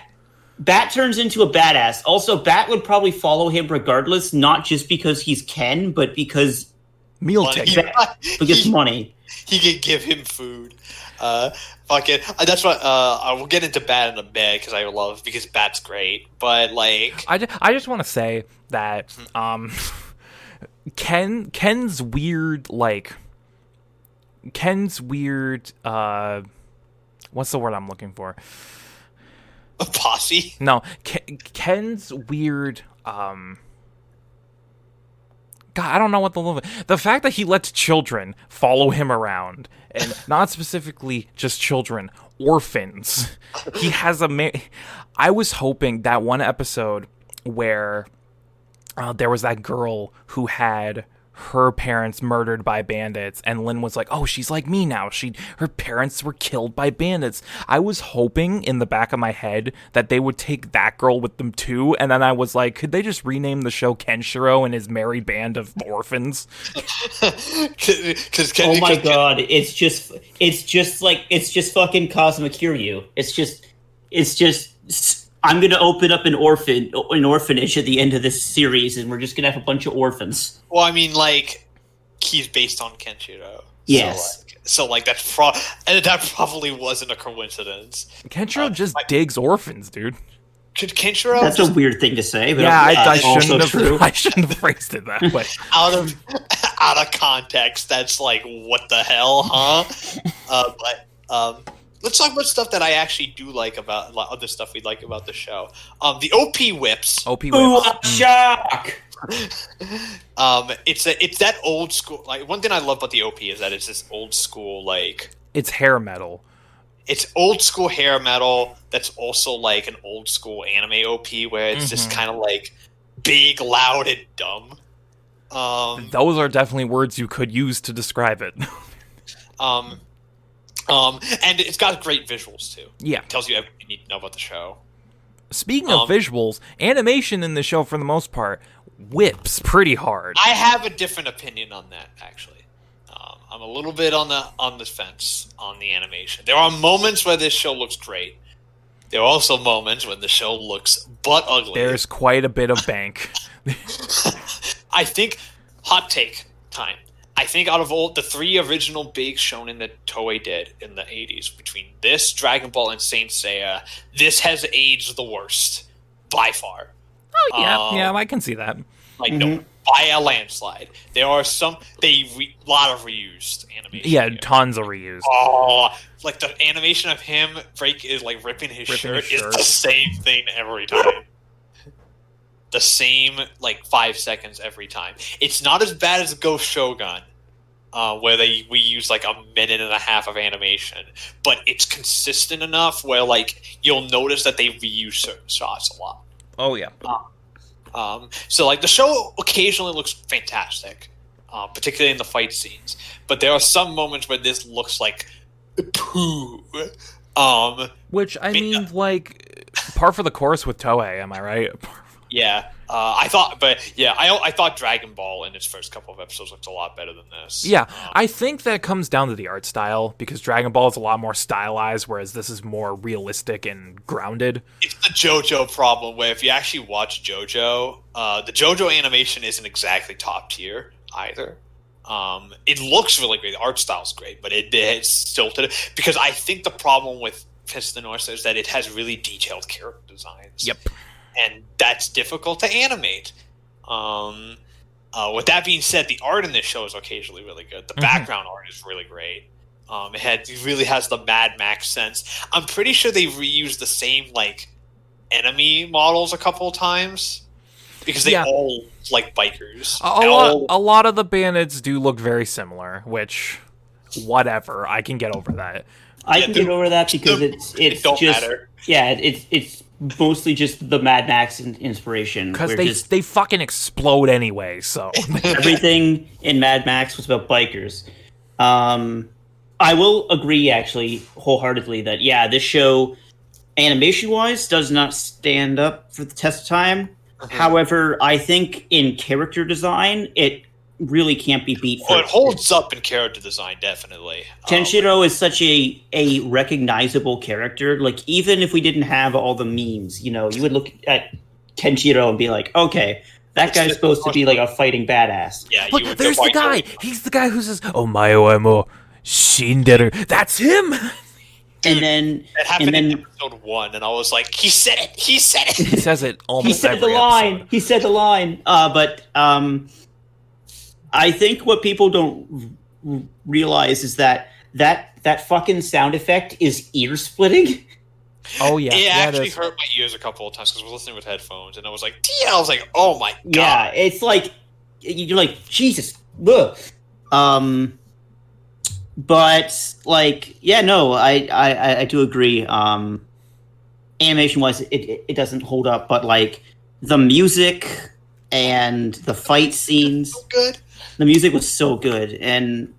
Bat turns into a badass. Also, Bat would probably follow him regardless, not just because he's Ken, but because meal money. ticket *laughs* because he, money. he can give him food. Uh, fucking, uh, that's what. Uh, I will get into Bat in a bit because I love because Bat's great. But like, I just, I just want to say that um Ken Ken's weird like Ken's weird uh what's the word I'm looking for? a posse. No, Ken, Ken's weird um God, I don't know what the love. The fact that he lets children follow him around, and *laughs* not specifically just children, orphans. He has a. Ma- I was hoping that one episode where uh, there was that girl who had her parents murdered by bandits and Lynn was like, "Oh, she's like me now. She her parents were killed by bandits." I was hoping in the back of my head that they would take that girl with them too, and then I was like, could they just rename the show Kenshiro and his merry band of orphans? *laughs* Because oh my god, it's just it's just like it's just fucking Kazuma Kiryu. It's just it's just I'm gonna open up an orphan an orphanage at the end of this series, and we're just gonna have a bunch of orphans. Well, I mean, like he's based on Kenshiro. Yes. So like, so, like that's pro- and that probably wasn't a coincidence. Kenshiro Uh, just I- digs orphans, dude. Could Kenshiro That's just a weird thing to say, but Yeah, I, I also shouldn't have. true. *laughs* I shouldn't have phrased it that way. *laughs* out of *laughs* out of context? That's like what the hell, huh? uh, but um, let's talk about stuff that I actually do like about like, other stuff we like about the show. Um, the OP whips. Op whips. I'm shock! *laughs* Um, it's a it's that old school. Like one thing I love about the OP is that it's this old school like It's hair metal. it's old school hair metal that's also like an old school anime OP where it's just Mhm. kind of like big, loud, and dumb. Um, Those are definitely words you could use to describe it. *laughs* um, um, and it's got great visuals too. yeah. It tells you everything you need to know about the show. Speaking Um, of visuals, animation in the show for the most part whips pretty hard. I have a different opinion on that actually. Um, I'm a little bit on the on the fence on the animation. There are moments where this show looks great. There are also moments when the show looks butt ugly. There's quite a bit of bank. *laughs* I think hot take time. I think out of all the three original big shonen that Toei did in the '80s, between this, Dragon Ball, and Saint Seiya, this has aged the worst by far. Oh, yeah, Um, yeah, I can see that. Like no, by a landslide. There are some they re, lot of reused animation. Yeah, here. tons of reuse. Oh, like the animation of him break is like ripping his Ripping shirt his is the same thing every time. the same like five seconds every time. It's not as bad as Ghost Shogun, uh, where they we use like a minute and a half of animation, but it's consistent enough where like you'll notice that they reuse certain shots a lot. Oh yeah. Um, so like the show occasionally looks fantastic, uh, particularly in the fight scenes. But there are some moments where this looks like poo. Um, Which I mean, like, par for the course with Toei. Am I right? yeah, uh, I thought, but yeah, I I thought Dragon Ball in its first couple of episodes looked a lot better than this. Yeah, Um, I think that comes down to the art style because Dragon Ball is a lot more stylized, whereas this is more realistic and grounded. it's the JoJo problem where if you actually watch JoJo, uh, the JoJo animation isn't exactly top tier either. Um, it looks really great. The art style's great, but it, it's stilted because I think the problem with Fist of the North is that it has really detailed character designs. Yep. And that's difficult to animate. Um, uh, with that being said, the art in this show is occasionally really good. The Mhm. background art is really great. Um, it had it really has the Mad Max sense. I'm pretty sure they reused the same like enemy models a couple of times because they Yeah. all like bikers. A, a lot, all- a lot of the bandits do look very similar, which, whatever, I can get over that. I Yeah, can the- get over that because the- it's it it's don't just matter. yeah it's it's mostly just the Mad Max in- inspiration. Because they just they fucking explode anyway. So *laughs* everything in Mad Max was about bikers. Um, I will agree actually wholeheartedly that yeah, this show animation wise does not stand up for the test of time. Uh-huh. However, I think in character design, it really can't be beat. Oh, For it holds up in character design, definitely. Um, Kenshiro is such a a recognizable character. Like even if we didn't have all the memes, you know, you would look at Kenshiro and be like, okay, that guy's supposed to be like a fighting badass. yeah, you Look, there's the guy. by- He's the guy who says, "Oh my oh my oemo shinderu." That's him. And then It happened and in then episode one, and I was like, "He said it! He said it! He says it almost he said the line. episode. He said the line. Uh, but um, I think what people don't r- realize is that that that fucking sound effect is ear splitting. *laughs* Oh yeah, it yeah, actually is. hurt my ears a couple of times because I was listening with headphones, and I was like, "Yeah!" I was like, "Oh my god!" Yeah, it's like you're like Jesus. Ugh. Um, but like, yeah, no, I I, I do agree. Um, animation wise, it, it it doesn't hold up, but like the music and the fight scenes, So good. the music was so good. And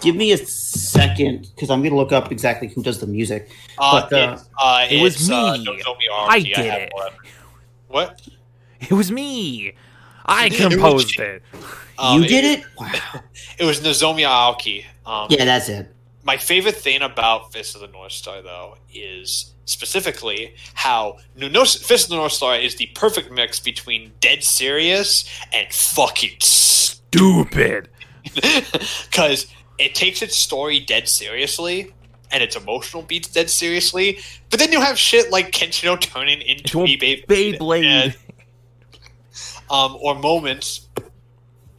give me a second because I'm gonna look up exactly who does the music. Uh, But, uh, it's, uh, it was it's, uh, me. Nozomi I did have it. one. What? It was me. I composed you. it. Um, you did it? *laughs* Wow. It was Nozomi Aoki. Um, Yeah, that's it. my favorite thing about Fist of the North Star, though, is specifically how Fist of the North Star is the perfect mix between dead serious and fucking Stupid. because *laughs* it takes its story dead seriously and its emotional beats dead seriously, but then you have shit like Kenshiro turning into a Beyblade, um, or moments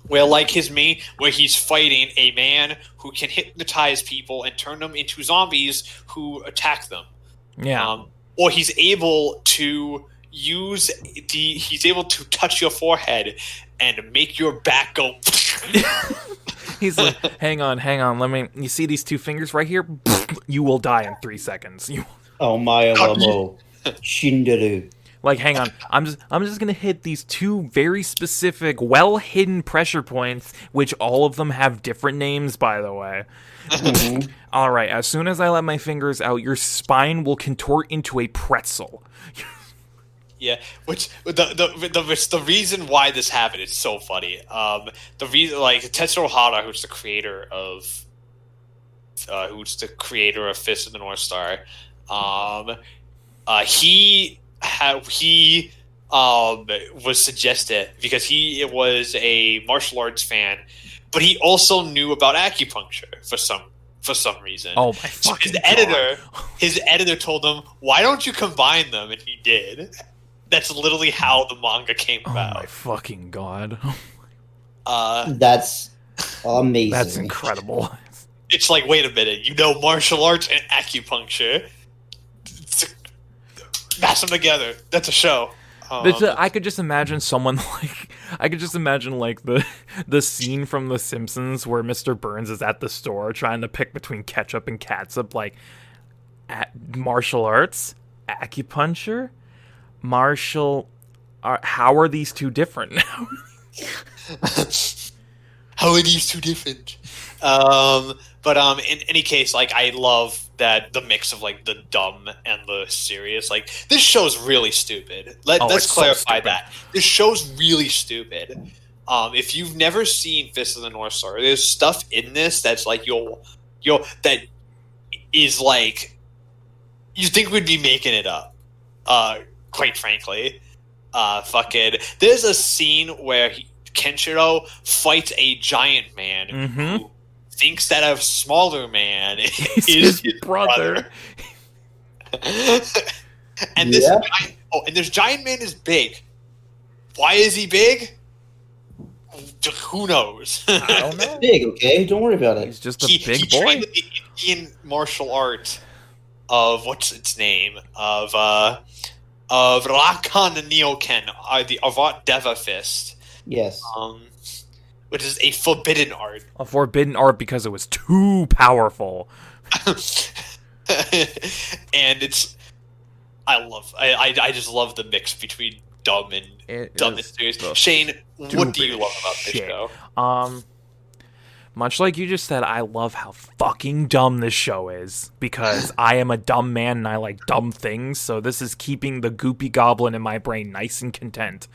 where like his main where he's fighting a man who can hypnotize people and turn them into zombies who attack them Yeah. um, or he's able to use the he's able to touch your forehead and make your back go *laughs* He's like, hang on, hang on. Let me. You see these two fingers right here? *laughs* You will die in three seconds. You Oh my *laughs* Lamo. Shinderu. Like, hang on. I'm just, I'm just gonna hit these two very specific, well hidden pressure points, which all of them have different names, by the way. Mhm. All right. As soon as I let my fingers out, your spine will contort into a pretzel. Yeah, which the the the, the reason why this happened is so funny. Um, the reason like Tetsuo Hara, who's the creator of, uh, who's the creator of Fist of the North Star, um, uh, he ha- he um was suggested because he was a martial arts fan, but he also knew about acupuncture for some for some reason. Oh my So fucking his God. editor, his editor told him, "Why don't you combine them?" And he did. That's literally how the manga came about. Oh my fucking god. *laughs* Uh, That's amazing. That's incredible. it's like, wait a minute, you know martial arts and acupuncture. Mash them together. That's a show. Um, a- I could just imagine someone *laughs* like I could just imagine like the *laughs* the scene from The Simpsons where Mr. Burns is at the store trying to pick between ketchup and catsup, like at martial arts, acupuncture, martial. How are these two different *laughs* now? how are these two different? Um, but um, in any case, like I love that the mix of like the dumb and the serious. Like this show's really stupid. Let, Oh, so clarify stupid. that this show's really stupid. Um, if you've never seen Fist of the North Star, there's stuff in this that's like you'll you'll that is like you think we'd be making it up. Uh, quite frankly, uh, fucking. There's a scene where he, Kenshiro fights a giant man Mhm. who thinks that a smaller man *laughs* It's is his brother. *laughs* and this Yeah. giant, oh, and this giant man is big. Why is he big? Who knows? *laughs* I don't know. big, okay? Don't worry about it. He's just a he, big he boy. the Indian martial art of what's its name of uh of Rakan Nioken, uh, the Avat Deva Fist, Yes. um, which is a forbidden art. A forbidden art because it was too powerful. *laughs* and it's I love I, I I just love the mix between dumb and It dumb and serious. Shane, what do you love about this show? Um, much like you just said, I love how fucking dumb this show is because *laughs* I am a dumb man and I like dumb things. So this is keeping the goopy goblin in my brain nice and content.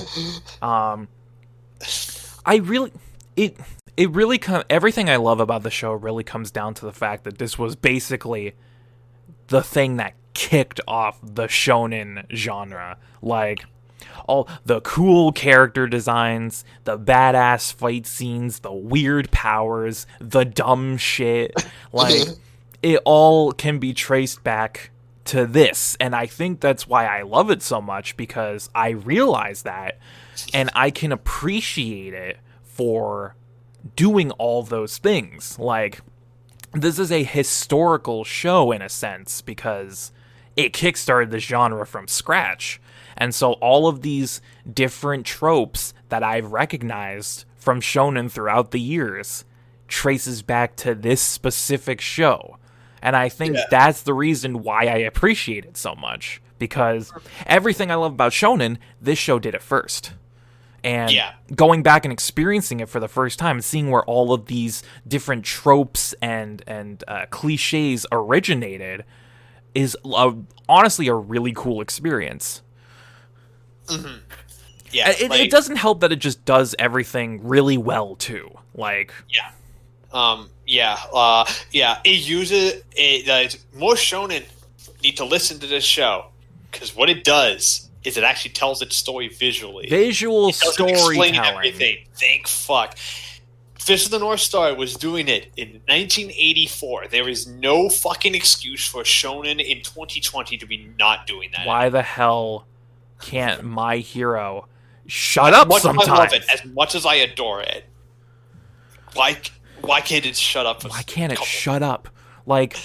*laughs* um, I really it it really com- everything I love about the show really comes down to the fact that this was basically the thing that kicked off the shonen genre. Like all the cool character designs, the badass fight scenes, the weird powers, the dumb shit. *laughs* Like it all can be traced back to this. And I think that's why I love it so much because I realize that and I can appreciate it for doing all those things. Like this is a historical show in a sense because it kickstarted the genre from scratch. And so all of these different tropes that I've recognized from shonen throughout the years traces back to this specific show. And I think Yeah. that's the reason why I appreciate it so much because everything I love about shonen, this show did it first. And Yeah. going back and experiencing it for the first time, and seeing where all of these different tropes and and uh, cliches originated, is a, honestly a really cool experience. Yeah, It, like- it doesn't help that it just does everything really well too. Like, Yeah. Um. Yeah. Uh. Yeah. It uses it. Uh, more shonen need to listen to this show because what it does is it actually tells its story visually. visual storytelling. everything. Thank fuck. Fist of the North Star was doing it in 1984. There is no fucking excuse for shonen in 2020 to be not doing that. Why the hell can't *laughs* my hero shut up much as I love it, as much as I adore it, why why can't it shut up? Why can't it couple- shut up? Like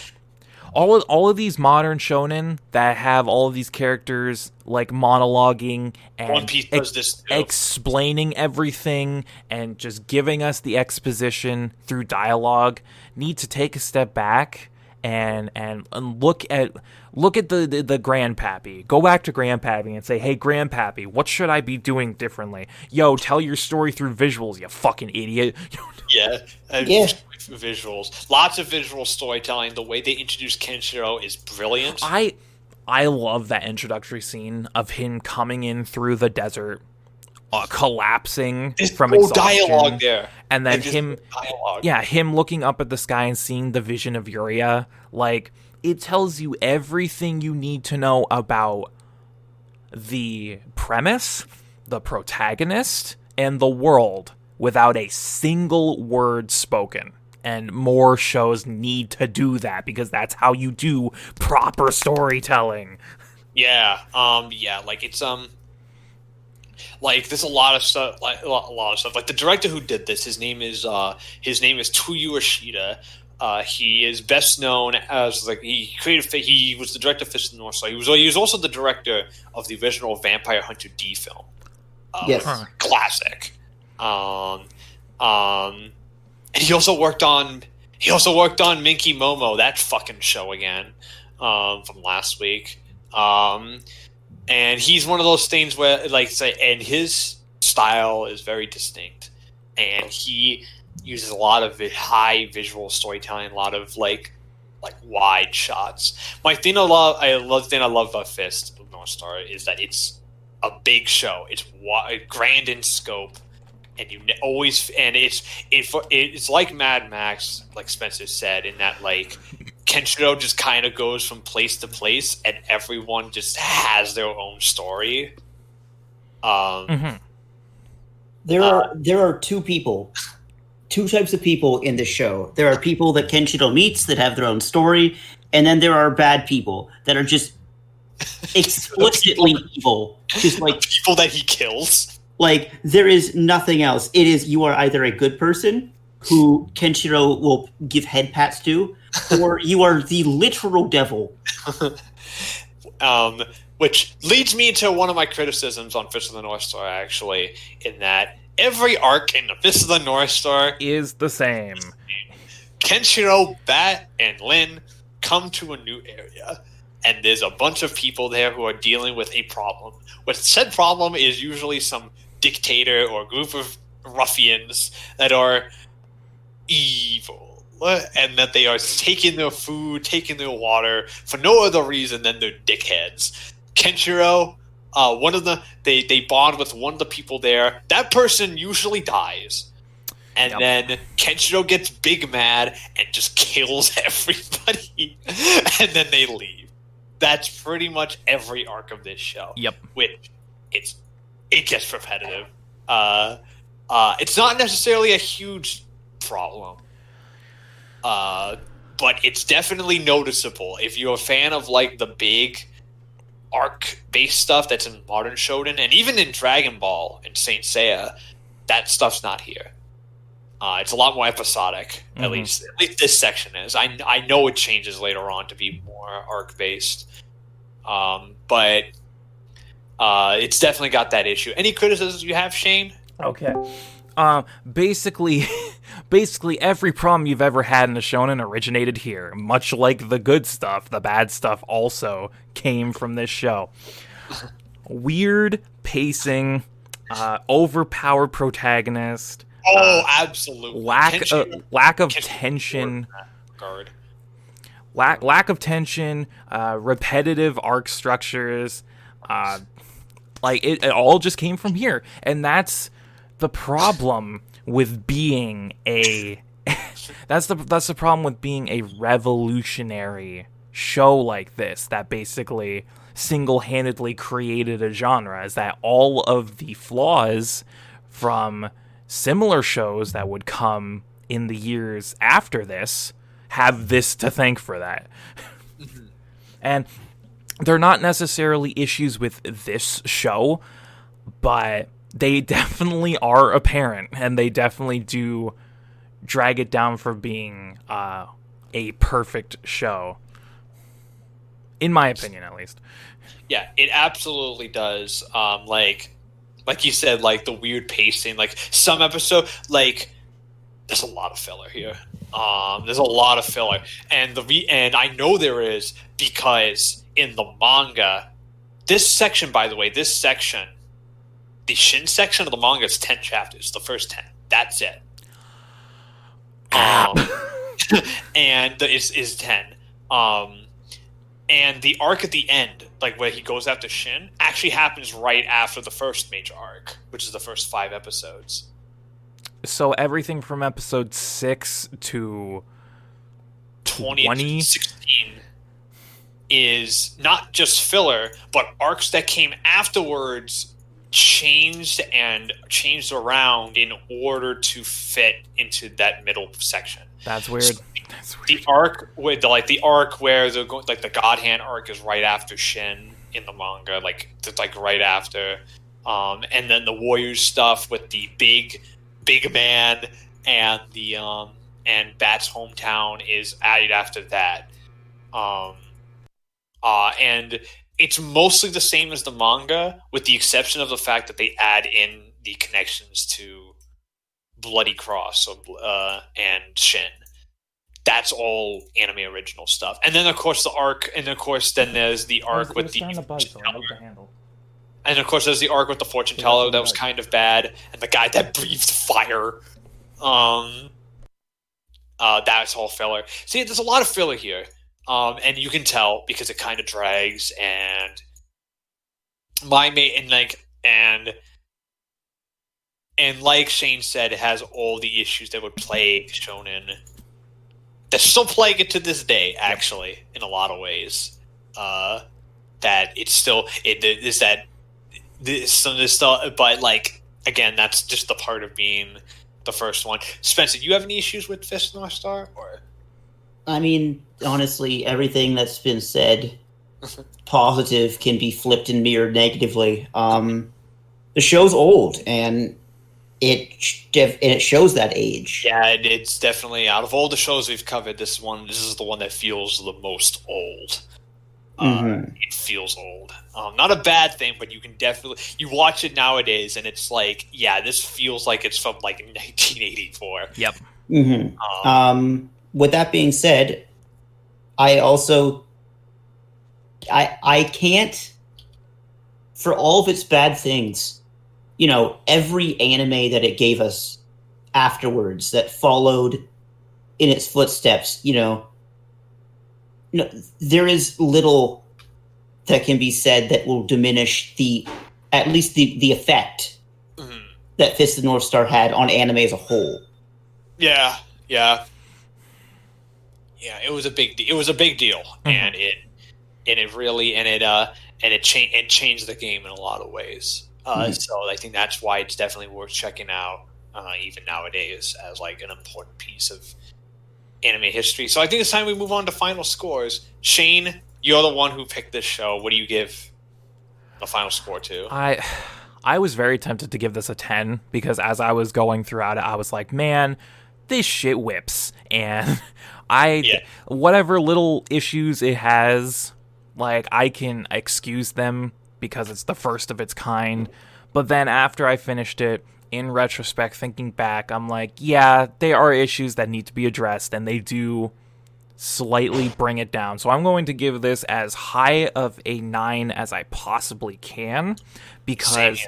all of all of these modern shonen that have all of these characters like monologuing and One Piece does ex- this explaining everything and just giving us the exposition through dialogue need to take a step back and and, and look at look at the, the the grandpappy go back to grandpappy and say hey grandpappy what should i be doing differently yo tell your story through visuals you fucking idiot *laughs* Yeah, uh, and *laughs* Yeah. visuals, lots of visual storytelling. The way they introduce Kenshiro is brilliant. I I love that introductory scene of him coming in through the desert, uh, collapsing There's from no exhaustion, dialogue there, and then him, dialogue. yeah, him looking up at the sky and seeing the vision of Yuria. Like it tells you everything you need to know about the premise, the protagonist, and the world without a single word spoken. And more shows need to do that because that's how you do proper storytelling. Yeah, um, yeah, like it's um, like there's a lot of stuff, like a lot, a lot of stuff. Like the director who did this, his name is uh, his name is Toyoo Ashida. Uh, he is best known as like he created. He was the director of Fist of the North Star. He was he was also the director of the original Vampire Hunter D film. Uh, Yes. Classic. Um, um, and he also worked on he also worked on Minky Momo, that fucking show again, um, from last week. Um, and he's one of those things where, like, say, and his style is very distinct, and he uses a lot of high visual storytelling, a lot of like like wide shots. My thing I love, I love thing I love about Fist North Star is that it's a big show. It's grand in scope, and you always and it's it, it's like Mad Max, like Spencer said, in that like Kenshiro just kind of goes from place to place, and everyone just has their own story. Um, hmm There Uh, are there are two people, two types of people in this show. There are people that Kenshiro meets that have their own story, and then there are bad people that are just *laughs* explicitly evil. Just *laughs* like people that he kills. like there is nothing else. It is you are either a good person who Kenshiro will give head pats to, or you are the literal devil. *laughs* um, which leads me to one of my criticisms on Fist of the North Star, actually, in that every arc in the Fist of the North Star, Is the same. Kenshiro, Bat, and Lin come to a new area, and there's a bunch of people there who are dealing with a problem. What said problem is usually some dictator or group of ruffians that are evil and that they are taking their food, taking their water for no other reason than they're dickheads. Kenshiro, uh, one of the they they bond with one of the people there. That person usually dies, and Yep. then Kenshiro gets big mad and just kills *laughs* everybody, and then they leave. That's pretty much every arc of this show Yep. which it's it gets repetitive. Uh, uh, it's not necessarily a huge problem, uh, but it's definitely noticeable. If you're a fan of like the big arc based stuff that's in modern Shonen and even in Dragon Ball and Saint Seiya, that stuff's not here. Uh, it's a lot more episodic. At Mhm. least, at least this section is. I I know it changes later on to be more arc based, um, but uh, it's definitely got that issue. Any criticisms you have, Shane? Okay. Um, basically, *laughs* basically every problem you've ever had in a shonen originated here. Much like the good stuff, the bad stuff also came from this show. Weird pacing, uh, overpowered protagonist. Oh, absolutely. Lack Tension- of lack of Tension tension. Guard. lack lack of tension, uh, repetitive arc structures, uh, like it, it all just came from here, and that's the problem with being a. *laughs* that's the that's the problem with being a revolutionary show like this that basically single-handedly created a genre is that all of the flaws from similar shows that would come in the years after this have this to thank for that. Mm-hmm. and they're not necessarily issues with this show, but they definitely are apparent and they definitely do drag it down for being uh, a perfect show. In my opinion, at least. Yeah, it absolutely does. Um, like, like you said, like the weird pacing. Like some episode, like there's a lot of filler here. Um, there's a lot of filler, and the re- and I know there is because in the manga, this section, by the way, this section, the Shin section of the manga is ten chapters. The first ten. That's it. Um, *laughs* and the, is is ten. Um, and the arc at the end, like where he goes after Shin, actually happens right after the first major arc, which is the first five episodes. So everything from episode 6 to 20, 20? 16 is not just filler, but arcs that came afterwards changed and changed around in order to fit into that middle section. That's weird. That's weird. The arc with the, like the arc where the like the God Hand arc is right after Shin in the manga, like it's like right after, um, and then the Warriors stuff with the big, big man and the um and Bat's hometown is added after that, um, uh, and it's mostly the same as the manga, with the exception of the fact that they add in the connections to Bloody Cross so, uh, and Shin that's all anime original stuff. And then of course the arc, and of course then there's the arc with the, handle. and of course there's the arc with the fortune teller that was kind of bad, and the guy that *laughs* breathed fire. Um, uh, that's all filler. See, there's a lot of filler here, um, and you can tell because it kind of drags. And my mate, and like, and and like Shane said, it has all the issues that would plague shonen. They're still plague it to this day actually in a lot of ways. Uh that it's still it is that this this stuff but like again that's just the part of being the first one. Spencer do you have any issues with fist north star or I mean, honestly, everything that's been said *laughs* positive can be flipped and mirrored negatively. Um, the show's old, and it def- and it shows that age. yeah it's definitely out of all the shows we've covered this one this is the one that feels the most old uh, Mhm. it feels old um, not a bad thing but you can definitely you watch it nowadays and it's like yeah this feels like it's from like *laughs* 1984 Yep. Mhm. um, Um, with that being said, I also I I can't for all of its bad things, you know, every anime that it gave us afterwards that followed in its footsteps, you know, no, there is little that can be said that will diminish the at least the the effect mhm. that Fist of the North Star had on anime as a whole. Yeah, yeah, yeah. It was a big. De- it was a big deal, and it and it really and it uh and it changed it changed the game in a lot of ways. Uh, Mhm. So I think that's why it's definitely worth checking out, uh, even nowadays, as like an important piece of anime history. So I think it's time we move on to final scores. Shane, you're the one who picked this show. What do you give the final score to? I I was very tempted to give this a 10 because as I was going throughout it I was like, "Man, this shit whips." And *laughs* I Yeah. whatever little issues it has, like I can excuse them because it's the first of its kind. But then after I finished it, in retrospect, thinking back, I'm like, yeah, there are issues that need to be addressed, and they do slightly bring it down. So I'm going to give this as high of a 9 as I possibly can because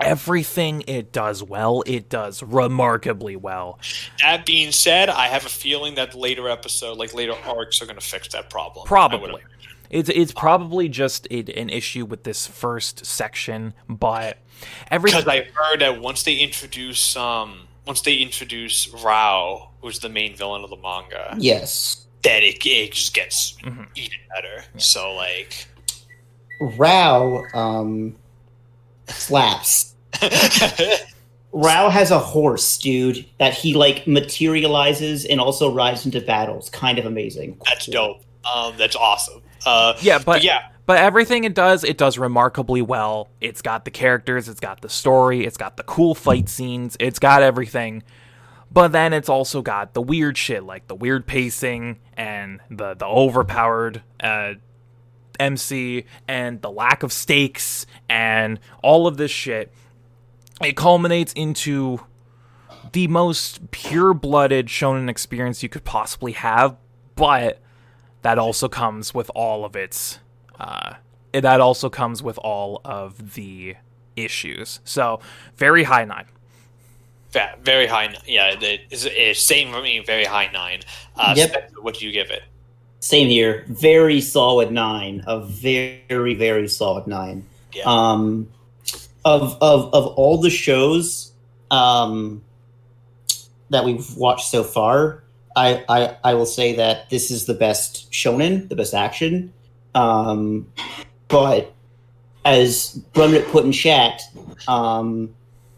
everything it does well, it does remarkably well. That being said, I have a feeling that later episode, like later arcs, are going to fix that problem. Probably. It's it's probably just a, an issue with this first section, but every because I heard that once they introduce um once they introduce Rao, who's the main villain of the manga, Yes. then it, it just gets Mhm. even better. So like, Rao um, slaps. *laughs* Rao has a horse, dude, that he like materializes and also rides into battles. Kind of amazing. that's dope. Um, that's awesome. Uh, yeah, but but yeah, But everything it does, it does remarkably well. It's got the characters, it's got the story, it's got the cool fight scenes, it's got everything. But then it's also got the weird shit, like the weird pacing and the the overpowered uh, MC and the lack of stakes and all of this shit. It culminates into the most pure-blooded shonen experience you could possibly have, but that also comes with all of its uh, that also comes with all of the issues. So very high nine. very high. n- Yeah, it- it's, it's same for me. Very high nine. Uh, Yep. Spencer, what do you give it? Same here. Very solid nine. A very very solid nine. Yeah. Um, of of of all the shows um, that we've watched so far, I, I I will say that this is the best shonen, the best action. Um, but as Brunrit put in chat, um,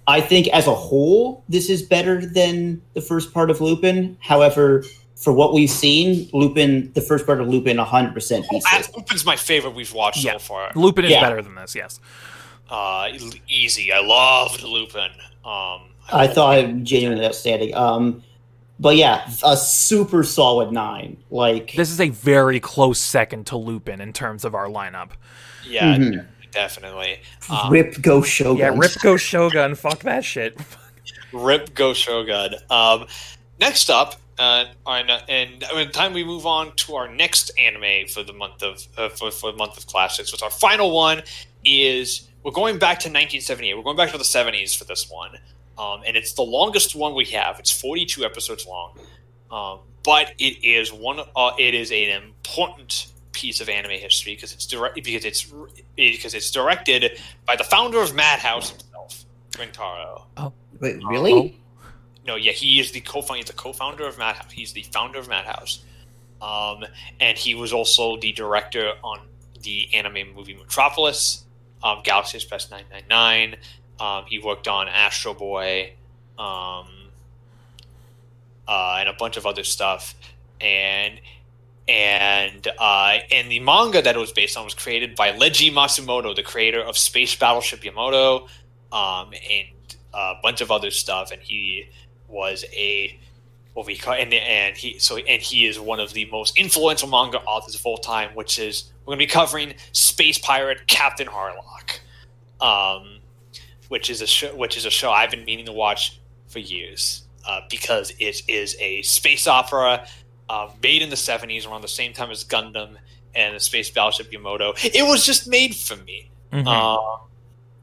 I think as a whole, this is better than the first part of Lupin. However, for what we've seen, Lupin, the first part of Lupin, 100% beats this. Lupin's my favorite we've watched Yeah. so far. Lupin is Yeah. better than this. Yes. Uh, easy. I loved Lupin. Um, I thought it genuinely outstanding. Um, but yeah, a super solid nine. Like This is a very close second to Lupin in terms of our lineup. yeah, Mhm. definitely. Um, Rip Go Shogun. Yeah, Rip Go Shogun. Fuck that shit. Rip Go Shogun. Um, next up, uh, on, and by the time we move on to our next anime for the month of uh, for, for the month of classics, which our final one is we're going back to 1978. We're going back to the 70s for this one, um, and it's the longest one we have. It's 42 episodes long, um, but it is one. Uh, it is an important piece of anime history because it's direct because it's because it's directed by the founder of Madhouse himself, Rintaro. Oh, wait, really? No, yeah, he is the co-founder. He's the co-founder of Madhouse. He's the founder of Madhouse, um, and he was also the director on the anime movie Metropolis, um, Galaxy Express nine nine nine. Um, he worked on Astro Boy, um, uh, and a bunch of other stuff, and and uh, and the manga that it was based on was created by Leiji Matsumoto, the creator of Space Battleship Yamato, um, and a bunch of other stuff, and he was a what we call and and he so and he is one of the most influential manga authors of all time, which is we're going to be covering Space Pirate Captain Harlock, um, which is a show which is a show I've been meaning to watch for years uh, because it is a space opera uh, made in the seventies around the same time as Gundam and the Space Battleship Yamato. It was just made for me. Mhm. Um,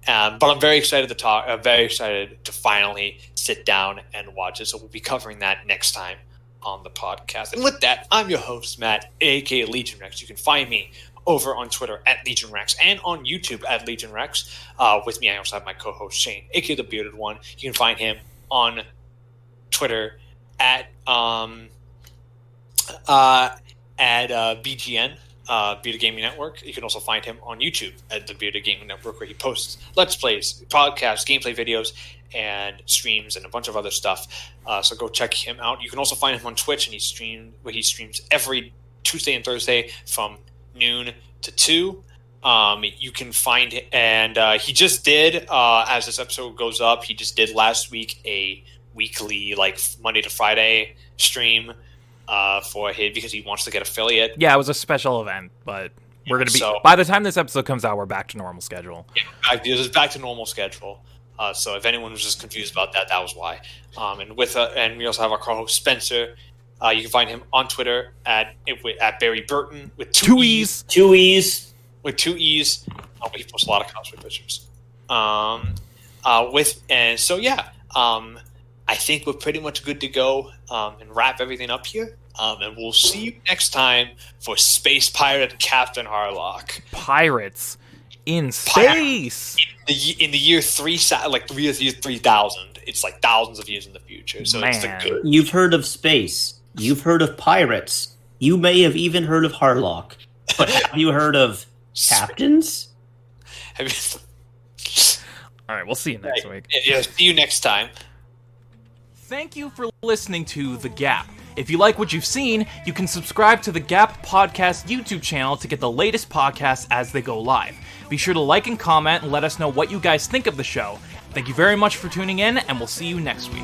um, but I'm very excited to talk. I'm very excited to finally sit down and watch it. So we'll be covering that next time on the podcast. And with that, I'm your host Matt, aka Legion Rex. You can find me over on Twitter at Legion Rex and on YouTube at Legion Rex. Uh, with me, I also have my co-host Shane, aka the Bearded One. You can find him on Twitter at um, uh, at uh, BGN uh, Bearded Gaming Network. You can also find him on YouTube at the Bearded Gaming Network, where he posts Let's Plays, podcasts, gameplay videos, and streams, and a bunch of other stuff. Uh, so go check him out. You can also find him on Twitch, and he stream where he streams every Tuesday and Thursday from noon to two. Um, you can find and uh, he just did uh, as this episode goes up. He just did last week a weekly, like Monday to Friday stream uh, for his because he wants to get affiliate. Yeah, it was a special event, but we're gonna be so- by the time this episode comes out, we're back to normal schedule. back, this is back to normal schedule. Uh, so if anyone was just confused about that, that was why. Um, and with uh, and we also have our co-host Spencer. Uh, you can find him on Twitter at at Barry Burton with two, Two e's. E's. Two E's. with two e's. Oh, but he posts a lot of cosplay pictures. Um, uh, with and so yeah. Um, I think we're pretty much good to go um, and wrap everything up here. Um, and we'll see you next time for Space Pirate Captain Harlock. Pirates in space. the in the year three like three year three thousand. It's like thousands of years in the future. So it's the good. You've heard of space. You've heard of pirates. You may have even heard of Harlock. But *laughs* have you heard of captains? Have you- All right, we'll see you next week. yeah, see you next time. Thank you for listening to The Gap. If you like what you've seen, you can subscribe to the Gap Podcast YouTube channel to get the latest podcasts as they go live. Be sure to like and comment and let us know what you guys think of the show. Thank you very much for tuning in, and we'll see you next week.